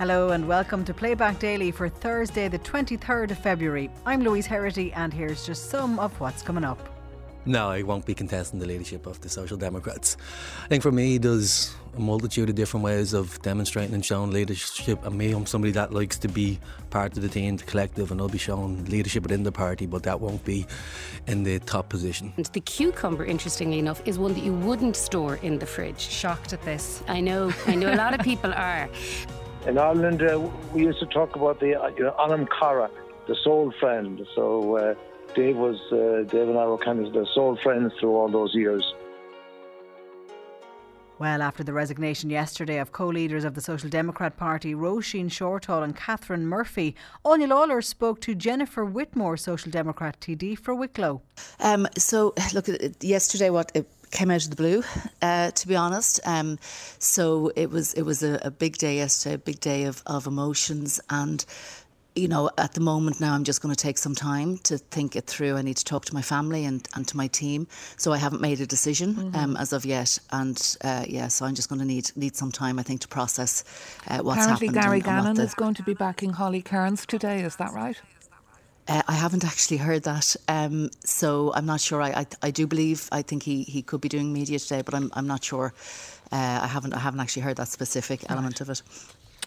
Hello and welcome to Playback Daily for Thursday, the 23rd of February. I'm Louise Herity, and here's just some of what's coming up. No, I won't be contesting the leadership of the Social Democrats. I think for me, there's a multitude of different ways of demonstrating and showing leadership. And me, I'm somebody that likes to be part of the team, the collective, and I'll be showing leadership within the party, but that won't be in the top position. And the cucumber, interestingly enough, is one that you wouldn't store in the fridge. Shocked at this. I know, I know a lot of people are. In Ireland, uh, we used to talk about the uh, you know, Anam Cara, the soul friend. So uh, Dave was uh, Dave and I were kind of the soul friends through all those years. Well, after the resignation yesterday of co leaders of the Social Democrat Party, Roisin Shortall and Catherine Murphy, Áine Lawlor spoke to Jennifer Whitmore, Social Democrat TD for Wicklow. Um, so, look, yesterday, what it came out of the blue, uh, to be honest. Um, so it was it was a, a, big day yesterday, a big day of, of emotions and you know, at the moment now, I'm just going to take some time to think it through. I need to talk to my family and, and to my team. So I haven't made a decision mm-hmm. um, as of yet. And uh, yeah, so I'm just going to need need some time, I think, to process uh, what's Apparently happened. Gary and, Gannon and the, is going to be backing Holly Cairns today. Is that right? Uh, I haven't actually heard that, um, so I'm not sure. I, I, I do believe I think he, he could be doing media today, but I'm I'm not sure. Uh, I haven't I haven't actually heard that specific right. element of it.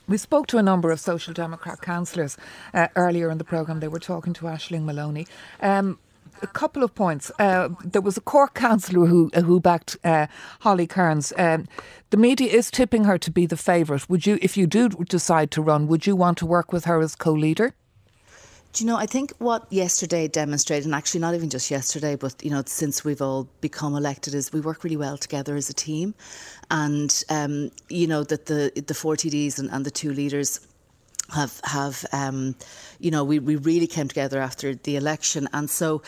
We spoke to a number of Social Democrat councillors uh, earlier in the programme. They were talking to Ashling Maloney. Um, a couple of points. Uh, there was a Cork councillor who who backed uh, Holly Cairns. Um, the media is tipping her to be the favourite. Would you, if you do decide to run, would you want to work with her as co-leader? Do you know, I think what yesterday demonstrated, and actually not even just yesterday, but, you know, since we've all become elected, is we work really well together as a team. And, um, you know, that the, the four TDs and, and the two leaders have, have um, you know, we, we really came together after the election. And so,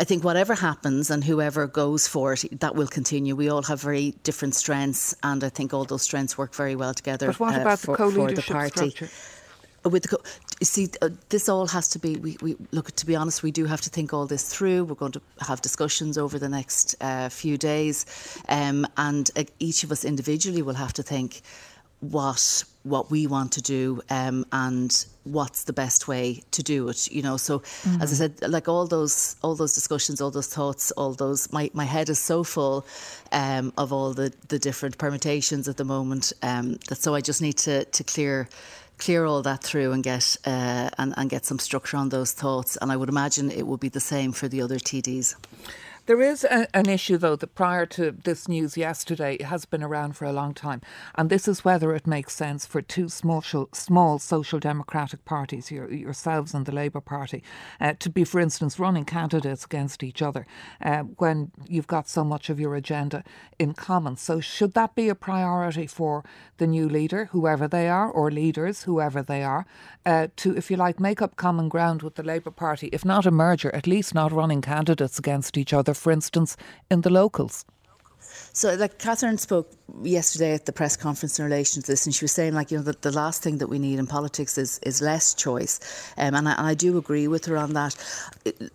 I think whatever happens and whoever goes for it, that will continue. We all have very different strengths, and I think all those strengths work very well together. But what uh, about for, the co-leadership the party. structure? With the you see uh, this all has to be we, we look to be honest we do have to think all this through. We're going to have discussions over the next uh, few days. Um, and uh, each of us individually will have to think what what we want to do um, and what's the best way to do it you know? So mm-hmm. as i said like all those all those discussions all those thoughts all those my, my head is so full um, of all the the different permutations at the moment um, that so i just need to to clear clear all that through and get uh, and, and get some structure on those thoughts. And I would imagine it would be the same for the other TDs. There is a, an issue, though, that prior to this news yesterday has been around for a long time, and this is whether it makes sense for two small, small social democratic parties, your, yourselves and the Labour Party, uh, to be, for instance, running candidates against each other uh, when you've got so much of your agenda in common. So, should that be a priority for the new leader, whoever they are, or leaders, whoever they are, uh, to, if you like, make up common ground with the Labour Party, if not a merger, at least not running candidates against each other? For instance, in the locals? So, like Catherine spoke yesterday at the press conference in relation to this, and she was saying, like, you know, that the last thing that we need in politics is is less choice, um, and, I, and I do agree with her on that. It,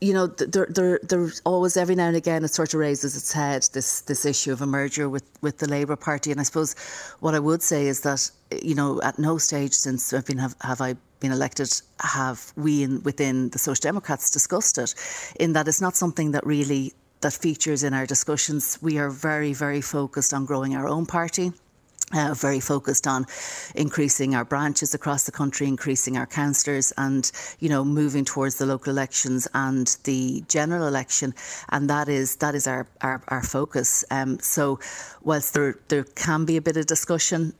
you know, there, there, there always every now and again it sort of raises its head this this issue of a merger with with the Labour Party, and I suppose what I would say is that you know at no stage since I've been have, have I been elected have we in, within the Social Democrats discussed it, in that it's not something that really that features in our discussions. We are very very focused on growing our own party. Uh, very focused on increasing our branches across the country, increasing our councillors, and you know moving towards the local elections and the general election, and that is that is our our, our focus. Um, so, whilst there there can be a bit of discussion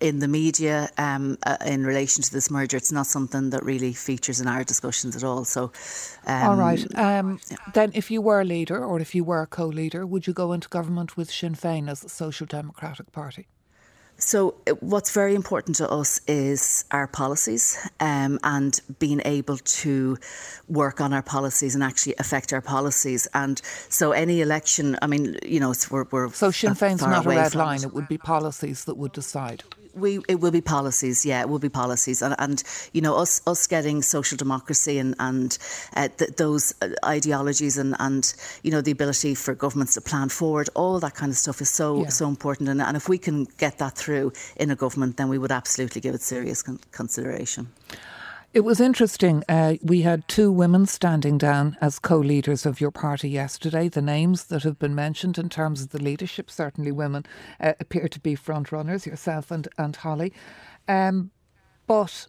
in the media um, uh, in relation to this merger. It's not something that really features in our discussions at all. So, um, all right. Um. Then, if you were a leader or if you were a co-leader, would you go into government with Sinn Féin as a Social Democratic Party? So, uh, what's very important to us is our policies um, and being able to work on our policies and actually affect our policies. And so, any election, I mean, you know, we're, we're so Sinn Féin's not a red line; it. it would be policies that would decide We it will be policies, yeah, it will be policies, and and you know us us getting social democracy and and uh, th- those uh, ideologies and and you know the ability for governments to plan forward, all that kind of stuff is so yeah. so important, and and if we can get that through in a government, then we would absolutely give it serious con- consideration. It was interesting. Uh, we had two women standing down as co leaders of your party yesterday. The names that have been mentioned in terms of the leadership, certainly women, uh, appear to be front runners, yourself and, and Holly. Um, but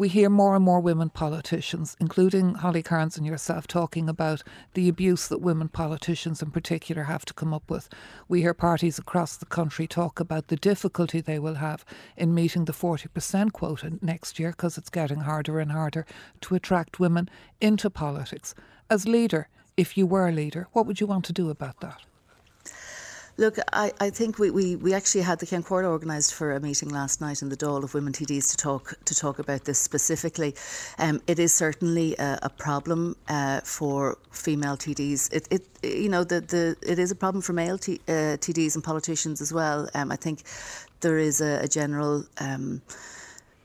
we hear more and more women politicians, including Holly Cairns and yourself, talking about the abuse that women politicians in particular have to come up with. We hear parties across the country talk about the difficulty they will have in meeting the 40% quota next year because it's getting harder and harder to attract women into politics. As leader, if you were a leader, what would you want to do about that? Look, I, I think we, we, we actually had the Comhairle organised for a meeting last night in the Dáil of Women TDs to talk to talk about this specifically. Um, it is certainly a, a problem uh, for female TDs. It, it you know the, the it is a problem for male t, uh, TDs and politicians as well. Um, I think there is a, a general. Um,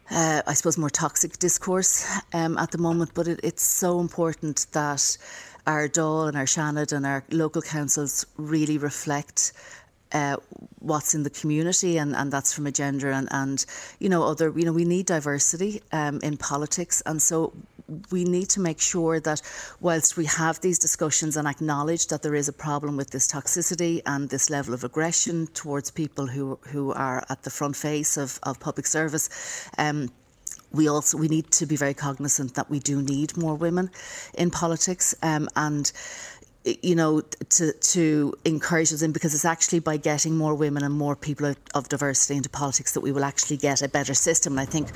uh, I suppose more toxic discourse um, at the moment, but it, it's so important that our Dáil and our Seanad and our local councils really reflect uh, what's in the community, and, and that's from a gender and, and you know other you know we need diversity um, in politics, and so we need to make sure that whilst we have these discussions and acknowledge that there is a problem with this toxicity and this level of aggression towards people who who are at the front face of, of public service. Um, we also we need to be very cognizant that we do need more women in politics um, and you know to to encourage us in because it's actually by getting more women and more people of, of diversity into politics that we will actually get a better system. And I think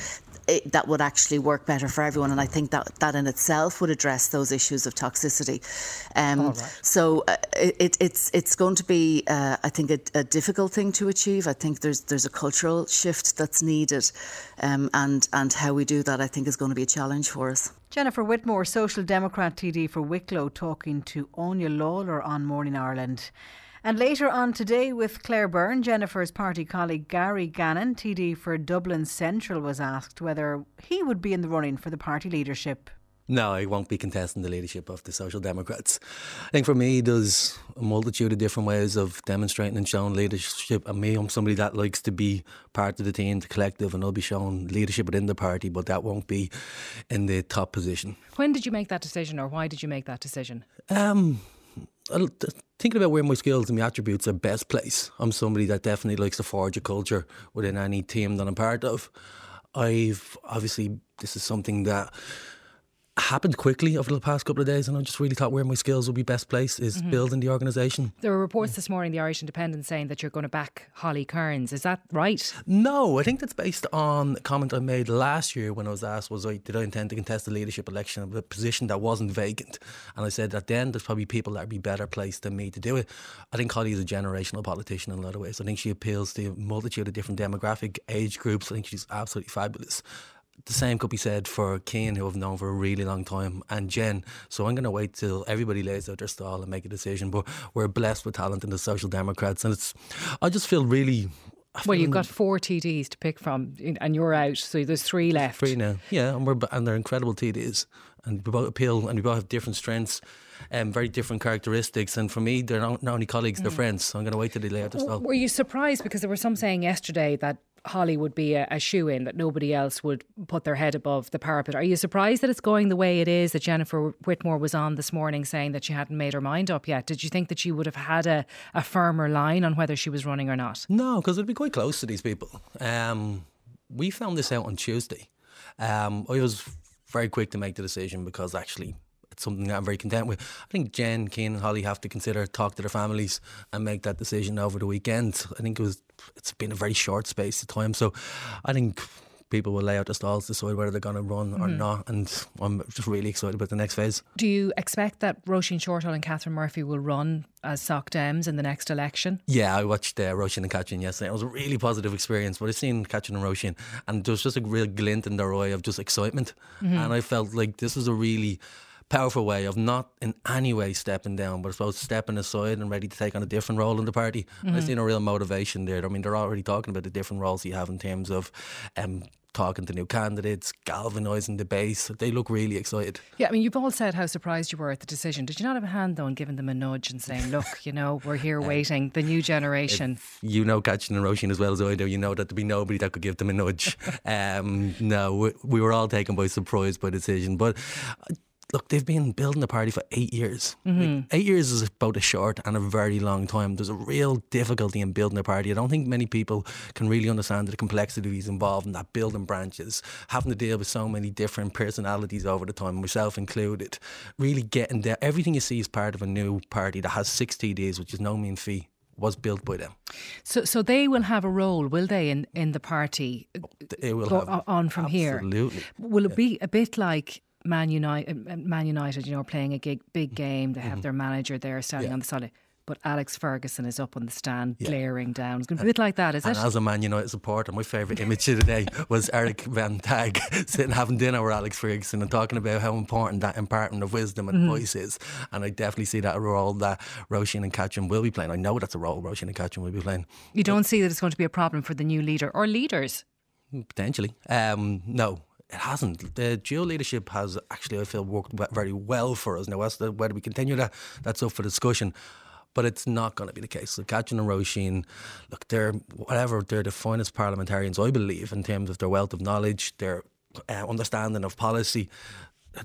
it, that would actually work better for everyone. And I think that that in itself would address those issues of toxicity. Um, right. So uh, it, it's it's going to be, uh, I think, a, a, difficult thing to achieve. I think there's there's a cultural shift that's needed, um, and and how we do that, I think, is going to be a challenge for us. Jennifer Whitmore, Social Democrat TD for Wicklow, talking to Áine Lawlor on Morning Ireland. And later on today, with Claire Byrne, Jennifer's party colleague Gary Gannon, TD for Dublin Central, was asked whether he would be in the running for the party leadership. No, I won't be contesting the leadership of the Social Democrats. I think for me, there's a multitude of different ways of demonstrating and showing leadership. And me, I'm somebody that likes to be part of the team, the collective, and I'll be showing leadership within the party, but that won't be in the top position. When did you make that decision, or why did you make that decision? Um, thinking about where my skills and my attributes are best placed, I'm somebody that definitely likes to forge a culture within any team that I'm part of. I've obviously this is something that happened quickly over the past couple of days, and I just really thought where my skills would be best placed is mm-hmm. building the organisation. There were reports this morning, the Irish Independent, saying that you're going to back Holly Cairns. Is that right? No, I think that's based on a comment I made last year when I was asked, was I did I intend to contest the leadership election of a position that wasn't vacant? And I said that then there's probably people that would be better placed than me to do it. I think Holly is a generational politician in a lot of ways. I think she appeals to a multitude of different demographic age groups. I think she's absolutely fabulous the same could be said for Cian, who I've known for a really long time, and Jen. So I'm going to wait till everybody lays out their stall and make a decision. But we're blessed with talent in the Social Democrats, and it's. I just feel really. well, you've got four TDs to pick from, and you're out, so there's three left. Three now, yeah, and we're and they're incredible TDs, and we both appeal, and we both have different strengths um, very different characteristics. And for me, they're not, not only colleagues, they're mm. friends. So I'm going to wait till they lay out their stall. Were you surprised? Because there were some saying yesterday that Holly would be a, a shoe in, that nobody else would put their head above the parapet. Are you surprised that it's going the way it is? That Jennifer Whitmore was on this morning saying that she hadn't made her mind up yet. Did you think that she would have had a, a firmer line on whether she was running or not? No, because it'd be quite close to these people. Um, we found this out on Tuesday. Um, I was very quick to make the decision because actually something that I'm very content with. I think Jen, Cian, and Holly have to consider talk to their families and make that decision over the weekend. I think it was it's been a very short space of time, so I think people will lay out the stalls, to decide whether they're going to run mm-hmm. or not. And I'm just really excited about the next phase. Do you expect that Roisin Shortall and Catherine Murphy will run as Soc Dems in the next election? Yeah, I watched uh, Roisin and Catherine yesterday. It was a really positive experience. But I've seen Catherine and Roisin, and there was just a real glint in their eye of just excitement. Mm-hmm. And I felt like this was a really powerful way of not in any way stepping down, but I suppose stepping aside and ready to take on a different role in the party. Mm-hmm. I see no real motivation there. I mean, they're already talking about the different roles you have in terms of um, talking to new candidates, galvanising the base. They look really excited. Yeah, I mean, you've all said how surprised you were at the decision. Did you not have a hand, though, in giving them a nudge and saying, look, you know, we're here waiting, the new generation? you know Catherine and Roisin as well as I do. You know that there'd be nobody that could give them a nudge. um, no, we, we, were all taken by surprise by the decision. But look, they've been building the party for eight years. Mm-hmm. Like, eight years is both a short and a very long time. There's a real difficulty in building a party. I don't think many people can really understand the complexities involved in that building branches, having to deal with so many different personalities over the time, myself included. Really getting there. Everything you see is part of a new party that has six TDs, which is no mean feat was built by them. So, so they will have a role, will they, in, in the party? It will have, on from absolutely. here. Absolutely. Will it be a bit like Man United, uh, Man United, you know, playing a gig, big game. They have mm-hmm. their manager there standing yeah. on the side. But Alex Ferguson is up on the stand, yeah. glaring down. It's going to be a bit like that, is and it? As a Man United supporter, my favourite image of the day was Eric ten Hag sitting having dinner with Alex Ferguson and talking about how important that imparting of wisdom and mm-hmm. advice is. And I definitely see that role that Roisin and Catherine will be playing. I know that's a role Roisin and Catherine will be playing. You don't see that it's going to be a problem for the new leader or leaders? Potentially. Um, no, it hasn't. The geo leadership has actually, I feel, worked very well for us. Now, as to whether we continue that, that's up for discussion. But it's not going to be the case. So, Catherine and Roisin, look, they're whatever, they're the finest parliamentarians, I believe, in terms of their wealth of knowledge, their uh, understanding of policy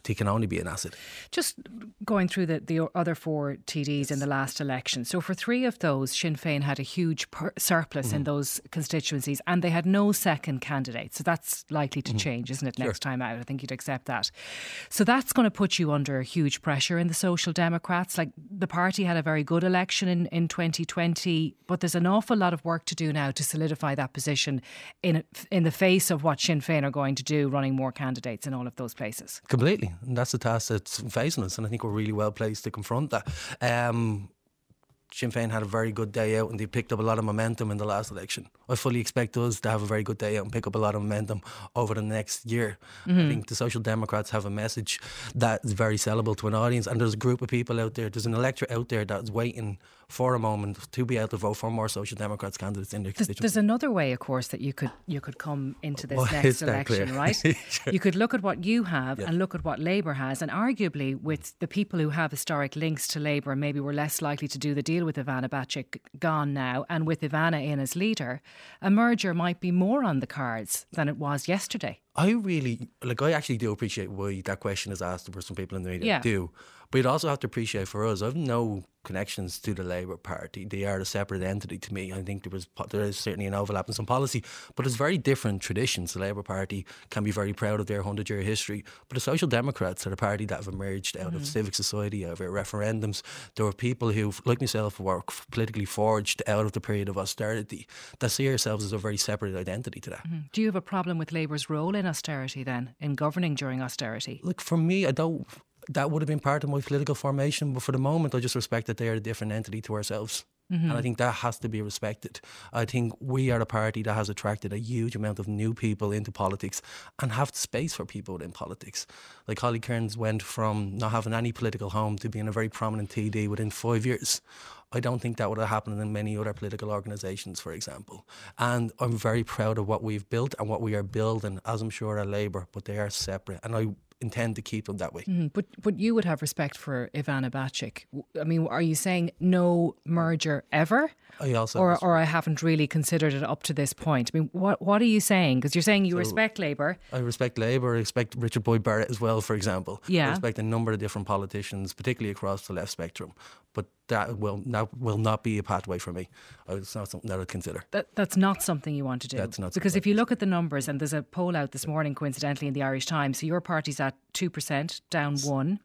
they can only be an asset. Just going through the, the other four TDs in the last election. So for three of those, Sinn Féin had a huge per- surplus mm-hmm. in those constituencies and they had no second candidate. So that's likely to mm-hmm. change, isn't it, next sure. time out? I think you'd accept that. So that's going to put you under huge pressure in the Social Democrats. Like the party had a very good election in, in 2020, but there's an awful lot of work to do now to solidify that position in, in the face of what Sinn Féin are going to do, running more candidates in all of those places. Completely Absolutely. And that's the task that's facing us. And I think we're really well placed to confront that. Um, Sinn Féin had a very good day out and they picked up a lot of momentum in the last election. I fully expect us to have a very good day out and pick up a lot of momentum over the next year. Mm-hmm. I think the Social Democrats have a message that is very sellable to an audience, and there's a group of people out there, there's an electorate out there that's waiting for a moment to be able to vote for more Social Democrats candidates in their constituency. There's another way, of course, that you could you could come into this well, next election, right? sure. You could look at what you have yeah. and look at what Labour has, and arguably with the people who have historic links to Labour, maybe we're less likely to do the deal with Ivana Bacik gone now, and with Ivana in as leader, a merger might be more on the cards than it was yesterday. I really like. I actually do appreciate why that question is asked for some people in the media. Yeah. Do but you'd also have to appreciate for us, I've no connections to the Labour Party. They are a separate entity to me. I think there was there is certainly an overlap in some policy, but it's very different traditions. The Labour Party can be very proud of their hundred year history, but the Social Democrats are a party that have emerged out mm. of civic society, out of referendums. There were people who, like myself, were politically forged out of the period of austerity that see ourselves as a very separate identity to that. Mm. Do you have a problem with Labour's role in austerity then, in governing during austerity? Look, for me, I don't that would have been part of my political formation. But for the moment, I just respect that they are a different entity to ourselves. Mm-hmm. And I think that has to be respected. I think we are a party that has attracted a huge amount of new people into politics and have space for people in politics. Like Holly Cairns went from not having any political home to being a very prominent TD within five years. I don't think that would have happened in many other political organisations, for example. And I'm very proud of what we've built and what we are building, as I'm sure are Labour, but they are separate. And I intend to keep them that way. Mm, but but you would have respect for Ivana Bacik. I mean, are you saying no merger ever? I also or or I haven't really considered it up to this point. I mean, what what are you saying? Because you're saying you so respect Labour. I respect Labour. I respect Richard Boyd Barrett as well, for example. Yeah. I respect a number of different politicians, particularly across the left spectrum. But that will that will not be a pathway for me. It's not something that I'd consider. That, that's not something you want to do. That's not because if you look at the numbers, and there's a poll out this morning, coincidentally, in the Irish Times. So your party's at two percent, down one.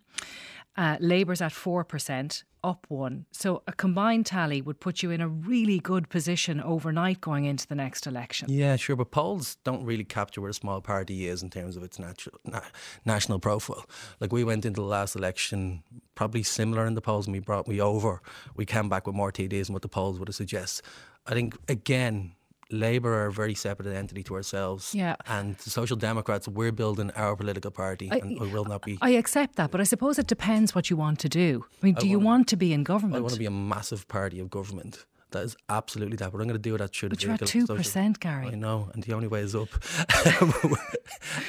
Uh, Labour's at 4%, up one. So a combined tally would put you in a really good position overnight going into the next election. Yeah, sure. But polls don't really capture where a small party is in terms of its natural, na- national profile. Like we went into the last election probably similar in the polls and we brought me over. We came back with more TDs than what the polls would have suggested. I think, again, Labour are a very separate entity to ourselves. Yeah. And the Social Democrats, we're building our political party, I, and we will not be. I accept that, but I suppose it depends what you want to do. I mean, do I you want to be in government? I want to be a massive party of government. That is absolutely that. But I'm going to do that through but the you're at two percent, Gary. I know, and the only way is up.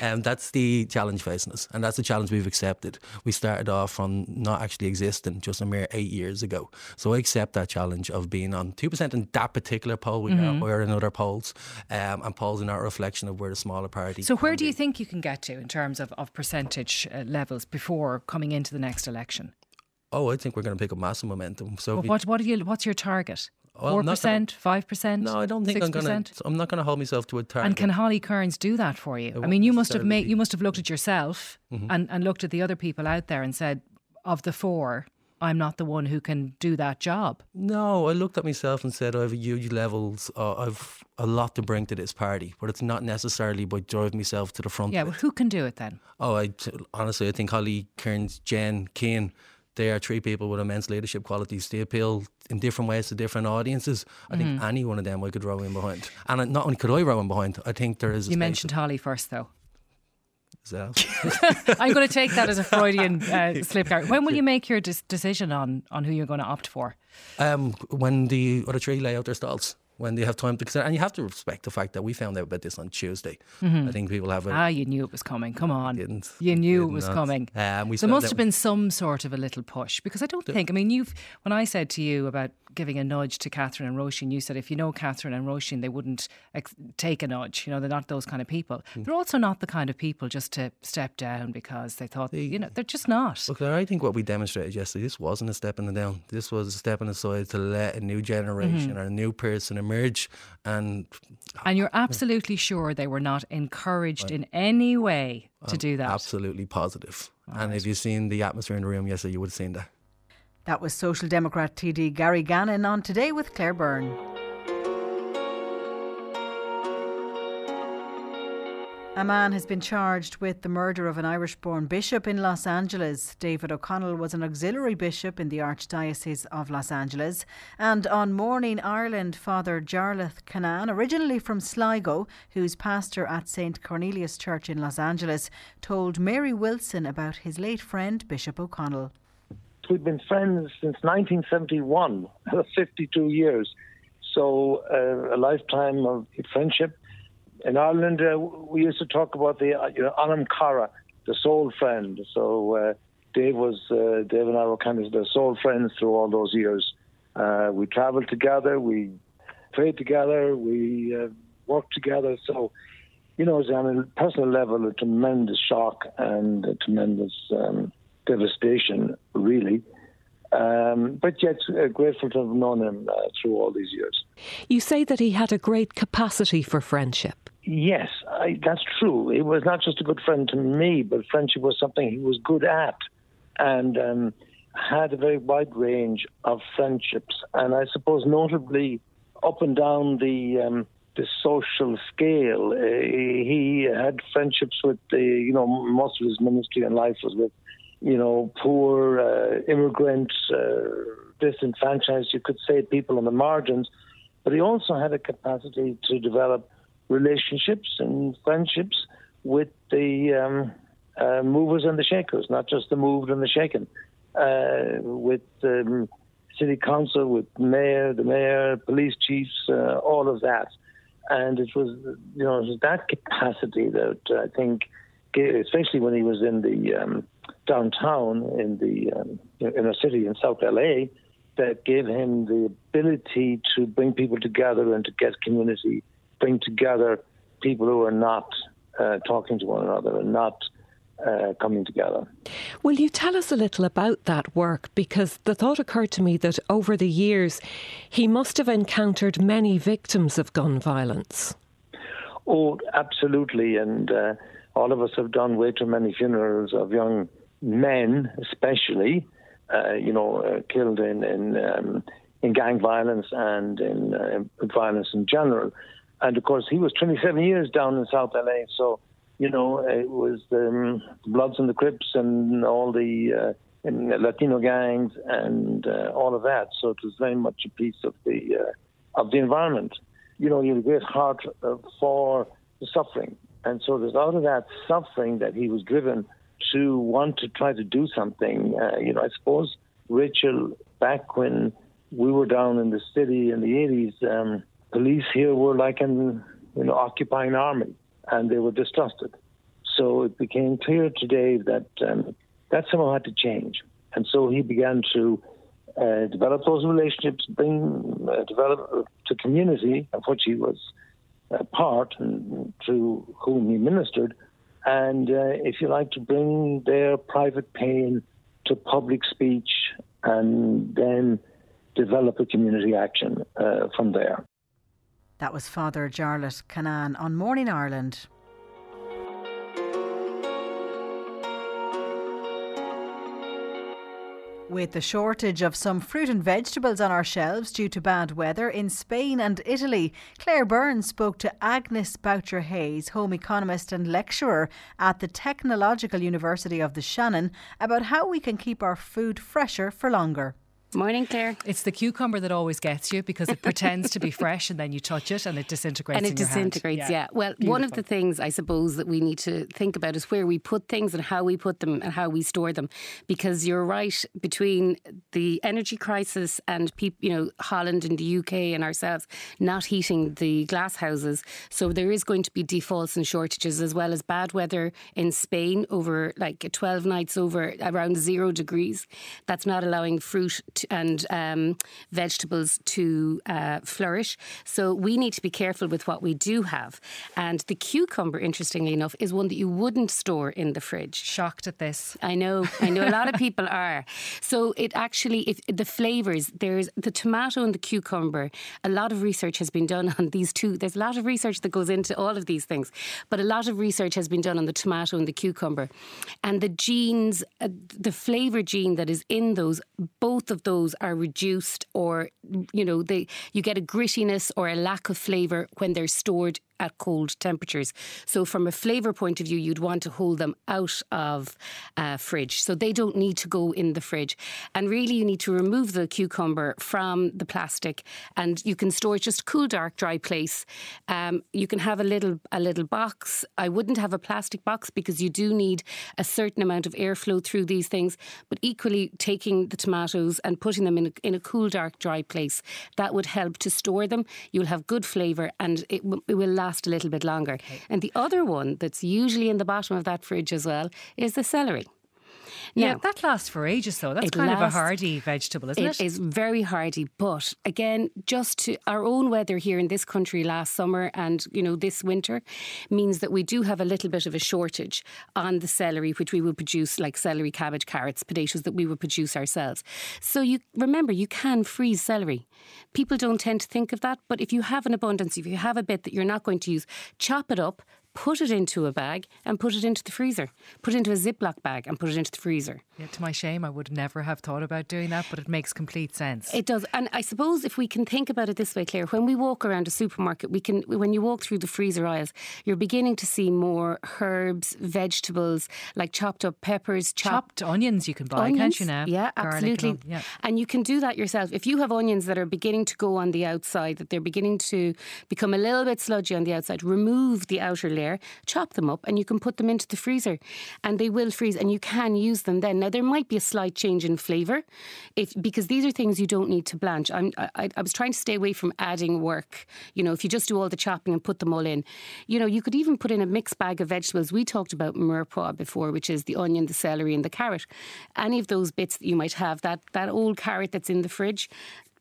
and um, that's the challenge facing us, and that's the challenge we've accepted. We started off from not actually existing just a mere eight years ago. So I accept that challenge of being on two percent in that particular poll. We mm-hmm. are in other polls, um, and polls are not a reflection of where the smaller party. So where do you think you can get to in terms of of percentage uh, levels before coming into the next election? Oh, I think we're going to pick up massive momentum. So, well, what what, you, what's your target? Four percent, five percent. No, I don't think i I'm going to. I'm not going to hold myself to a target. And can Holly Cairns do that for you? I mean, you must have made. You must have looked at yourself mm-hmm. and and looked at the other people out there and said, of the four, I'm not the one who can do that job. No, I looked at myself and said I have huge levels. Uh, I've a lot to bring to this party, but it's not necessarily by driving myself to the front. Yeah, but who can do it then? Oh, I honestly, I think Holly Cairns, Jen, Cian they are three people with immense leadership qualities. They appeal in different ways to different audiences. I mm-hmm. think any one of them I could row in behind. And not only could I row in behind, I think there is. you mentioned Holly first, though. I'm going to take that as a Freudian uh, slip. When will you make your decision on, on who you're going to opt for? Um, when the other three lay out their stalls when they have time to consider. And you have to respect the fact that we found out about this on Tuesday. Mm-hmm. I think people have a. Ah, you knew it was coming. Come on. Didn't. You knew did it was not. coming. Um, there must have been some sort of a little push because I don't the, think, I mean, you've, when I said to you about giving a nudge to Catherine and Roisin, you said if you know Catherine and Roisin, they wouldn't ex- take a nudge. You know, they're not those kind of people. Mm. They're also not the kind of people just to step down because they thought, they, you know, they're just not. Look, I think what we demonstrated yesterday, this wasn't a step in the down. This was a step in the side to let a new generation mm-hmm. or a new person emerge. And and you're absolutely sure they were not encouraged in any way to I'm do that? Absolutely positive. All and right. if you've seen the atmosphere in the room yesterday, you would have seen that. That was Social Democrat TD Gary Gannon on Today with Claire Byrne. A man has been charged with the murder of an Irish born bishop in Los Angeles. David O'Connell was an auxiliary bishop in the Archdiocese of Los Angeles. And on Morning Ireland, Father Jarlath Cunnane, originally from Sligo, who's pastor at St Cornelius Church in Los Angeles, told Mary Wilson about his late friend, Bishop O'Connell. We've been friends since 1971, 52 years. So uh, a lifetime of friendship. In Ireland, uh, we used to talk about the uh, you know Anam Cara, the soul friend. So uh, Dave was uh, Dave and I were kind of the soul friends through all those years. Uh, we travelled together, we prayed together, we uh, worked together. So you know, on a personal level, a tremendous shock and a tremendous um, devastation, really. Um, but yet, grateful to have known him through all these years. You say that he had a great capacity for friendship. Yes, I, that's true. He was not just a good friend to me, but friendship was something he was good at and um, had a very wide range of friendships. And I suppose, notably, up and down the um, the social scale, uh, he had friendships with the, you know, most of his ministry and life was with you know, poor uh, immigrants, uh, disenfranchised, you could say, people on the margins. But he also had a capacity to develop relationships and friendships with the um, uh, movers and the shakers, not just the moved and the shaken, uh, with um, city council, with mayor, the mayor, police chiefs, uh, all of that. And it was, you know, it was that capacity that I think, especially when he was in the um, downtown in the um, inner city in South LA that gave him the ability to bring people together and to get community, bring together people who are not uh, talking to one another and not uh, coming together. Will you tell us a little about that work? Because the thought occurred to me that over the years he must have encountered many victims of gun violence. Oh, absolutely. And uh, all of us have done way too many funerals of young men, especially, uh, you know, uh, killed in in, um, in gang violence and in uh, violence in general. And of course, he was 27 years down in South LA, so you know it was um, the Bloods and the Crips and all the uh, Latino gangs and uh, all of that. So it was very much a piece of the uh, of the environment. you know, you have a great heart uh, for the suffering. And so there's out of that suffering that he was driven to want to try to do something. Uh, you know, I suppose, Rachel, back when we were down in the city in the 80s, um, police here were like an you know, occupying army, and they were distrusted. So it became clear to Dave that um, that somehow had to change. And so he began to uh, develop those relationships, bring, uh, develop uh, to community of which he was a part and to whom he ministered, and uh, if you like, to bring their private pain to public speech and then develop a community action uh, from there. That was Father Jarlath Cunnane on Morning Ireland. With the shortage of some fruit and vegetables on our shelves due to bad weather in Spain and Italy, Claire Byrne spoke to Agnes Boucher Hayes, home economist and lecturer at the Technological University of the Shannon, about how we can keep our food fresher for longer. Morning, Claire. It's the cucumber that always gets you because it pretends to be fresh and then you touch it and it disintegrates. And it disintegrates, yeah. yeah. Well, Beautiful. one of the things I suppose that we need to think about is where we put things and how we put them and how we store them. Because you're right, between the energy crisis and people, you know, Holland and the UK and ourselves not heating the glass houses, so there is going to be defaults and shortages as well as bad weather in Spain over like 12 nights over around zero degrees. That's not allowing fruit and um, vegetables to uh, flourish. So we need to be careful with what we do have. And the cucumber, interestingly enough, is one that you wouldn't store in the fridge. Shocked at this. I know. I know a lot of people are. So it actually, if the flavours, there's the tomato and the cucumber. A lot of research has been done on these two. There's a lot of research that goes into all of these things, but a lot of research has been done on the tomato and the cucumber, and the genes, uh, the flavour gene that is in those, both of those those are reduced or you know they you get a grittiness or a lack of flavor when they're stored at cold temperatures. So, from a flavour point of view, you'd want to hold them out of uh, fridge. So, they don't need to go in the fridge. And really, you need to remove the cucumber from the plastic and you can store it just cool, dark, dry place. Um, you can have a little, a little box. I wouldn't have a plastic box because you do need a certain amount of airflow through these things. But equally, taking the tomatoes and putting them in a, in a cool, dark, dry place, that would help to store them. You'll have good flavour and it, w- it will last last a little bit longer. Okay. And the other one that's usually in the bottom of that fridge as well is the celery. Yeah, that lasts for ages, though. That's kind lasts, of a hardy vegetable, isn't it? It is very hardy, but again, just to our own weather here in this country last summer and you know this winter means that we do have a little bit of a shortage on the celery, which we would produce like celery, cabbage, carrots, potatoes that we would produce ourselves. So you remember you can freeze celery. People don't tend to think of that, but if you have an abundance, if you have a bit that you're not going to use, chop it up, put it into a bag and put it into the freezer. Put it into a Ziploc bag and put it into the freezer. Yeah, to my shame, I would never have thought about doing that, but it makes complete sense. It does. And I suppose if we can think about it this way, Claire, when we walk around a supermarket, we can when you walk through the freezer aisles, you're beginning to see more herbs, vegetables, like chopped up peppers, chopped, chopped onions you can buy, onions, can't you now? Yeah, absolutely. And, yeah. and you can do that yourself. If you have onions that are beginning to go on the outside, that they're beginning to become a little bit sludgy on the outside, remove the outer layer layer, chop them up, and you can put them into the freezer, and they will freeze, and you can use them then. Now there might be a slight change in flavour, if because these are things you don't need to blanch. I'm, I, I was trying to stay away from adding work. You know, if you just do all the chopping and put them all in, you know, you could even put in a mixed bag of vegetables. We talked about mirepoix before, which is the onion, the celery, and the carrot. Any of those bits that you might have, that that old carrot that's in the fridge,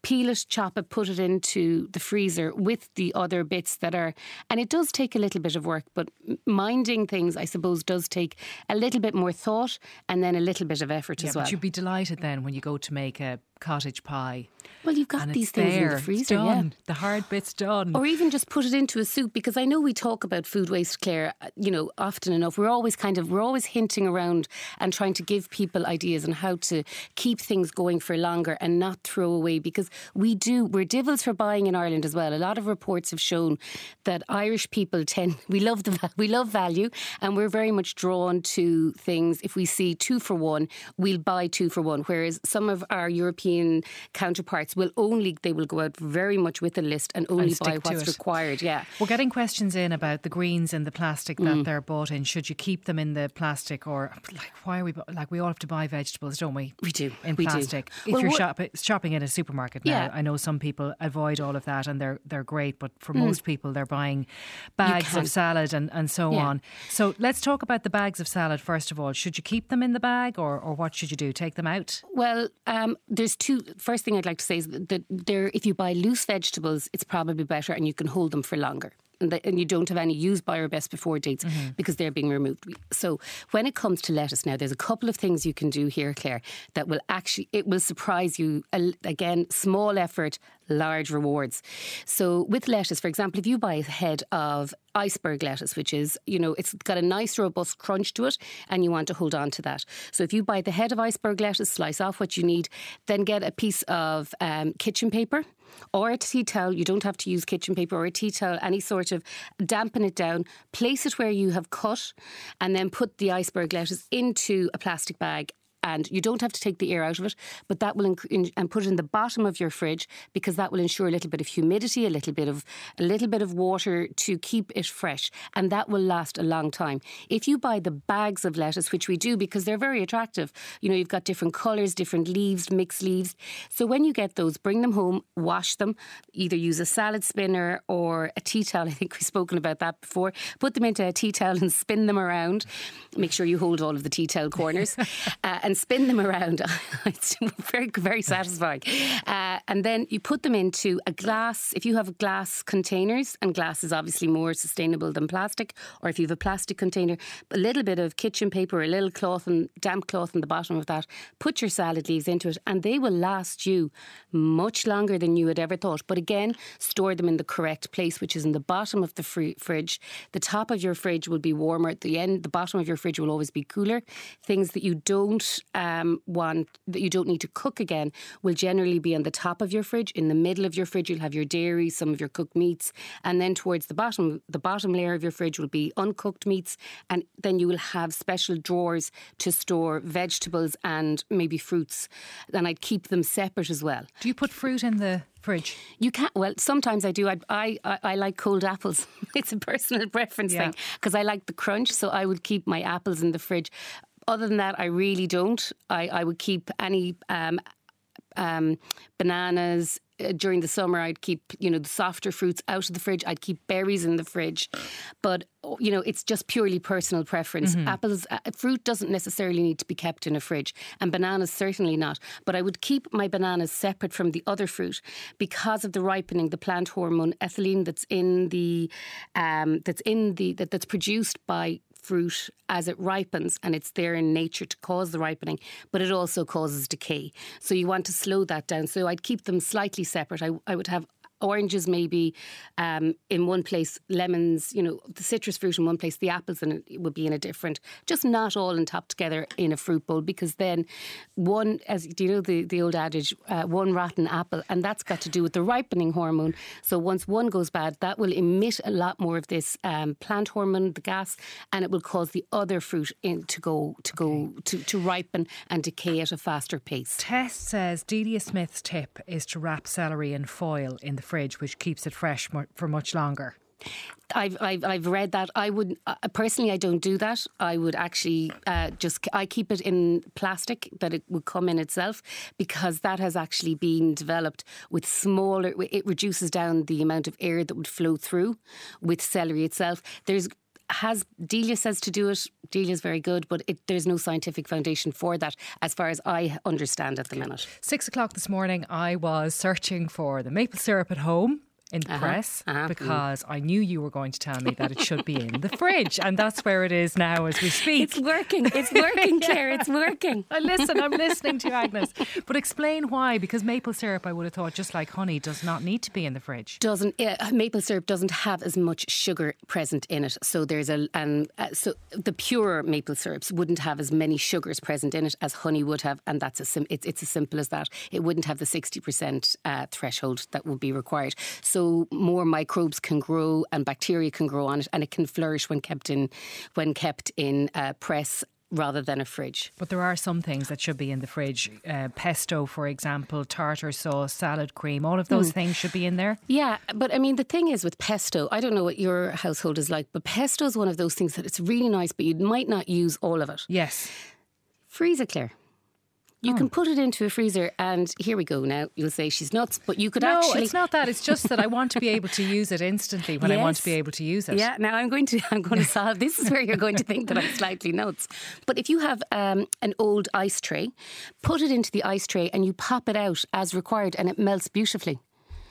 peel it, chop it, put it into the freezer with the other bits that are. And it does take a little bit of work, but minding things, I suppose, does take a little bit more thought and then a little bit of effort yeah, as well. But you'd be delighted then when you go to make a cottage pie. Well, you've got these things there. in the freezer, yeah. The hard bit's done. Or even just put it into a soup because I know we talk about food waste, Claire, uh, you know, often enough. We're always kind of, we're always hinting around and trying to give people ideas on how to keep things going for longer and not throw away because we do, we're divils for buying in Ireland as well. A lot of reports have shown that Irish people tend, we love the, we love value and we're very much drawn to things. If we see two for one, we'll buy two for one. Whereas some of our European European counterparts will only they will go out very much with a list and only And buy what's required. Yeah. We're getting questions in about the greens and the plastic that Mm. they're bought in. Should you keep them in the plastic or like why are we like we all have to buy vegetables, don't we? We do. in We do. plastic. If Well, you're shop- shopping in a supermarket now, Yeah. I know some people avoid all of that and they're they're great, but for most people they're buying bags of salad and, and so Yeah. on. So let's talk about the bags of salad first of all. Should you keep them in the bag or, or what should you do? Take them out? Well, um, there's two. First thing I'd like to say is that there, if you buy loose vegetables, it's probably better, and you can hold them for longer. And, and you don't have any used by or best before dates because they're being removed. So when it comes to lettuce now, there's a couple of things you can do here, Claire, that will actually it will surprise you. Again, small effort, large rewards. So with lettuce, for example, if you buy a head of iceberg lettuce, which is, you know, it's got a nice robust crunch to it and you want to hold on to that. So if you buy the head of iceberg lettuce, slice off what you need, then get a piece of um, kitchen paper or a tea towel. You don't have to use kitchen paper or a tea towel, any sort of dampen it down, place it where you have cut, and then put the iceberg lettuce into a plastic bag and you don't have to take the air out of it, but that will inc- in, and put it in the bottom of your fridge because that will ensure a little bit of humidity, a little bit of a little bit of water to keep it fresh, and that will last a long time. If you buy the bags of lettuce, which we do because they're very attractive, you know you've got different colours, different leaves, mixed leaves. So when you get those, bring them home, wash them, either use a salad spinner or a tea towel. I think we've spoken about that before. Put them into a tea towel and spin them around. Make sure you hold all of the tea towel corners. uh, and spin them around. it's very, very satisfying. Uh, and then you put them into a glass. If you have glass containers, and glass is obviously more sustainable than plastic, or if you have a plastic container, a little bit of kitchen paper, a little cloth and damp cloth in the bottom of that, put your salad leaves into it, and they will last you much longer than you had ever thought. But again, store them in the correct place, which is in the bottom of the fri- fridge. The top of your fridge will be warmer. At the end, the bottom of your fridge will always be cooler. Things that you don't um, want, that you don't need to cook again, will generally be on the top of your fridge. In the middle of your fridge, you'll have your dairy, some of your cooked meats, and then towards the bottom, the bottom layer of your fridge will be uncooked meats, and then you will have special drawers to store vegetables and maybe fruits. And I'd keep them separate as well. Do you put fruit in the fridge? You can't. Well, sometimes I do. I I, I, I like cold apples. it's a personal preference Yeah. thing because I like the crunch. So I would keep my apples in the fridge. Other than that, I really don't. I, I would keep any um, um, bananas. Uh, During the summer, I'd keep you know the softer fruits out of the fridge. I'd keep berries in the fridge, but you know it's just purely personal preference. Apples, uh, fruit doesn't necessarily need to be kept in a fridge, and bananas certainly not. But I would keep my bananas separate from the other fruit because of the ripening, the plant hormone ethylene that's in the um, that's in the that, that's produced by fruit as it ripens and it's there in nature to cause the ripening, but it also causes decay. So you want to slow that down. So I'd keep them slightly separate. I, I would have oranges maybe um, in one place, lemons, you know, the citrus fruit in one place, the apples in it would be in a different, just not all in top together in a fruit bowl because then one, as do you know the, the old adage, uh, one rotten apple, and that's got to do with the ripening hormone. So once one goes bad, that will emit a lot more of this um, plant hormone, the gas, and it will cause the other fruit in, to go to go to, to ripen and decay at a faster pace. Tess says Delia Smith's tip is to wrap celery in foil in the fridge, which keeps it fresh for much longer. I've, I've I've read that. I would uh, personally, I don't do that. I would actually uh, just I keep it in plastic that it would come in itself because that has actually been developed with smaller. It reduces down the amount of air that would flow through with celery itself. There's has Delia says to do it. Delia's very good, but it, there's no scientific foundation for that, as far as I understand at the minute. Six o'clock this morning, I was searching for the maple syrup at home in the press uh-huh, mm. because I knew you were going to tell me that it should be in the fridge, and that's where it is now as we speak. It's working. It's working, Claire. It's working. I listen, I'm listening to you, Agnes. But explain why, because maple syrup, I would have thought, just like honey, does not need to be in the fridge. doesn't uh, maple syrup doesn't have as much sugar present in it. So there's a um, uh, so the pure maple syrups wouldn't have as many sugars present in it as honey would have, and that's a sim- it's it's as simple as that. It wouldn't have the sixty percent uh, threshold that would be required. So more microbes can grow and bacteria can grow on it, and it can flourish when kept in when kept in uh, press rather than a fridge. But there are some things that should be in the fridge. Uh, pesto, for example, tartar sauce, salad cream, all of those mm. things should be in there. Yeah, but I mean, the thing is with pesto, I don't know what your household is like, but pesto is one of those things that it's really nice, but you might not use all of it. Yes. Freeze it clear. You oh. can put it into a freezer, and here we go. Now you'll say she's nuts, but you could no, actually. it's not that. It's just that I want to be able to use it instantly when yes. I want to be able to use it. Yeah. Now I'm going to. I'm going to solve. This is where you're going to think that I'm slightly nuts. But if you have um, an old ice tray, put it into the ice tray and you pop it out as required, and it melts beautifully.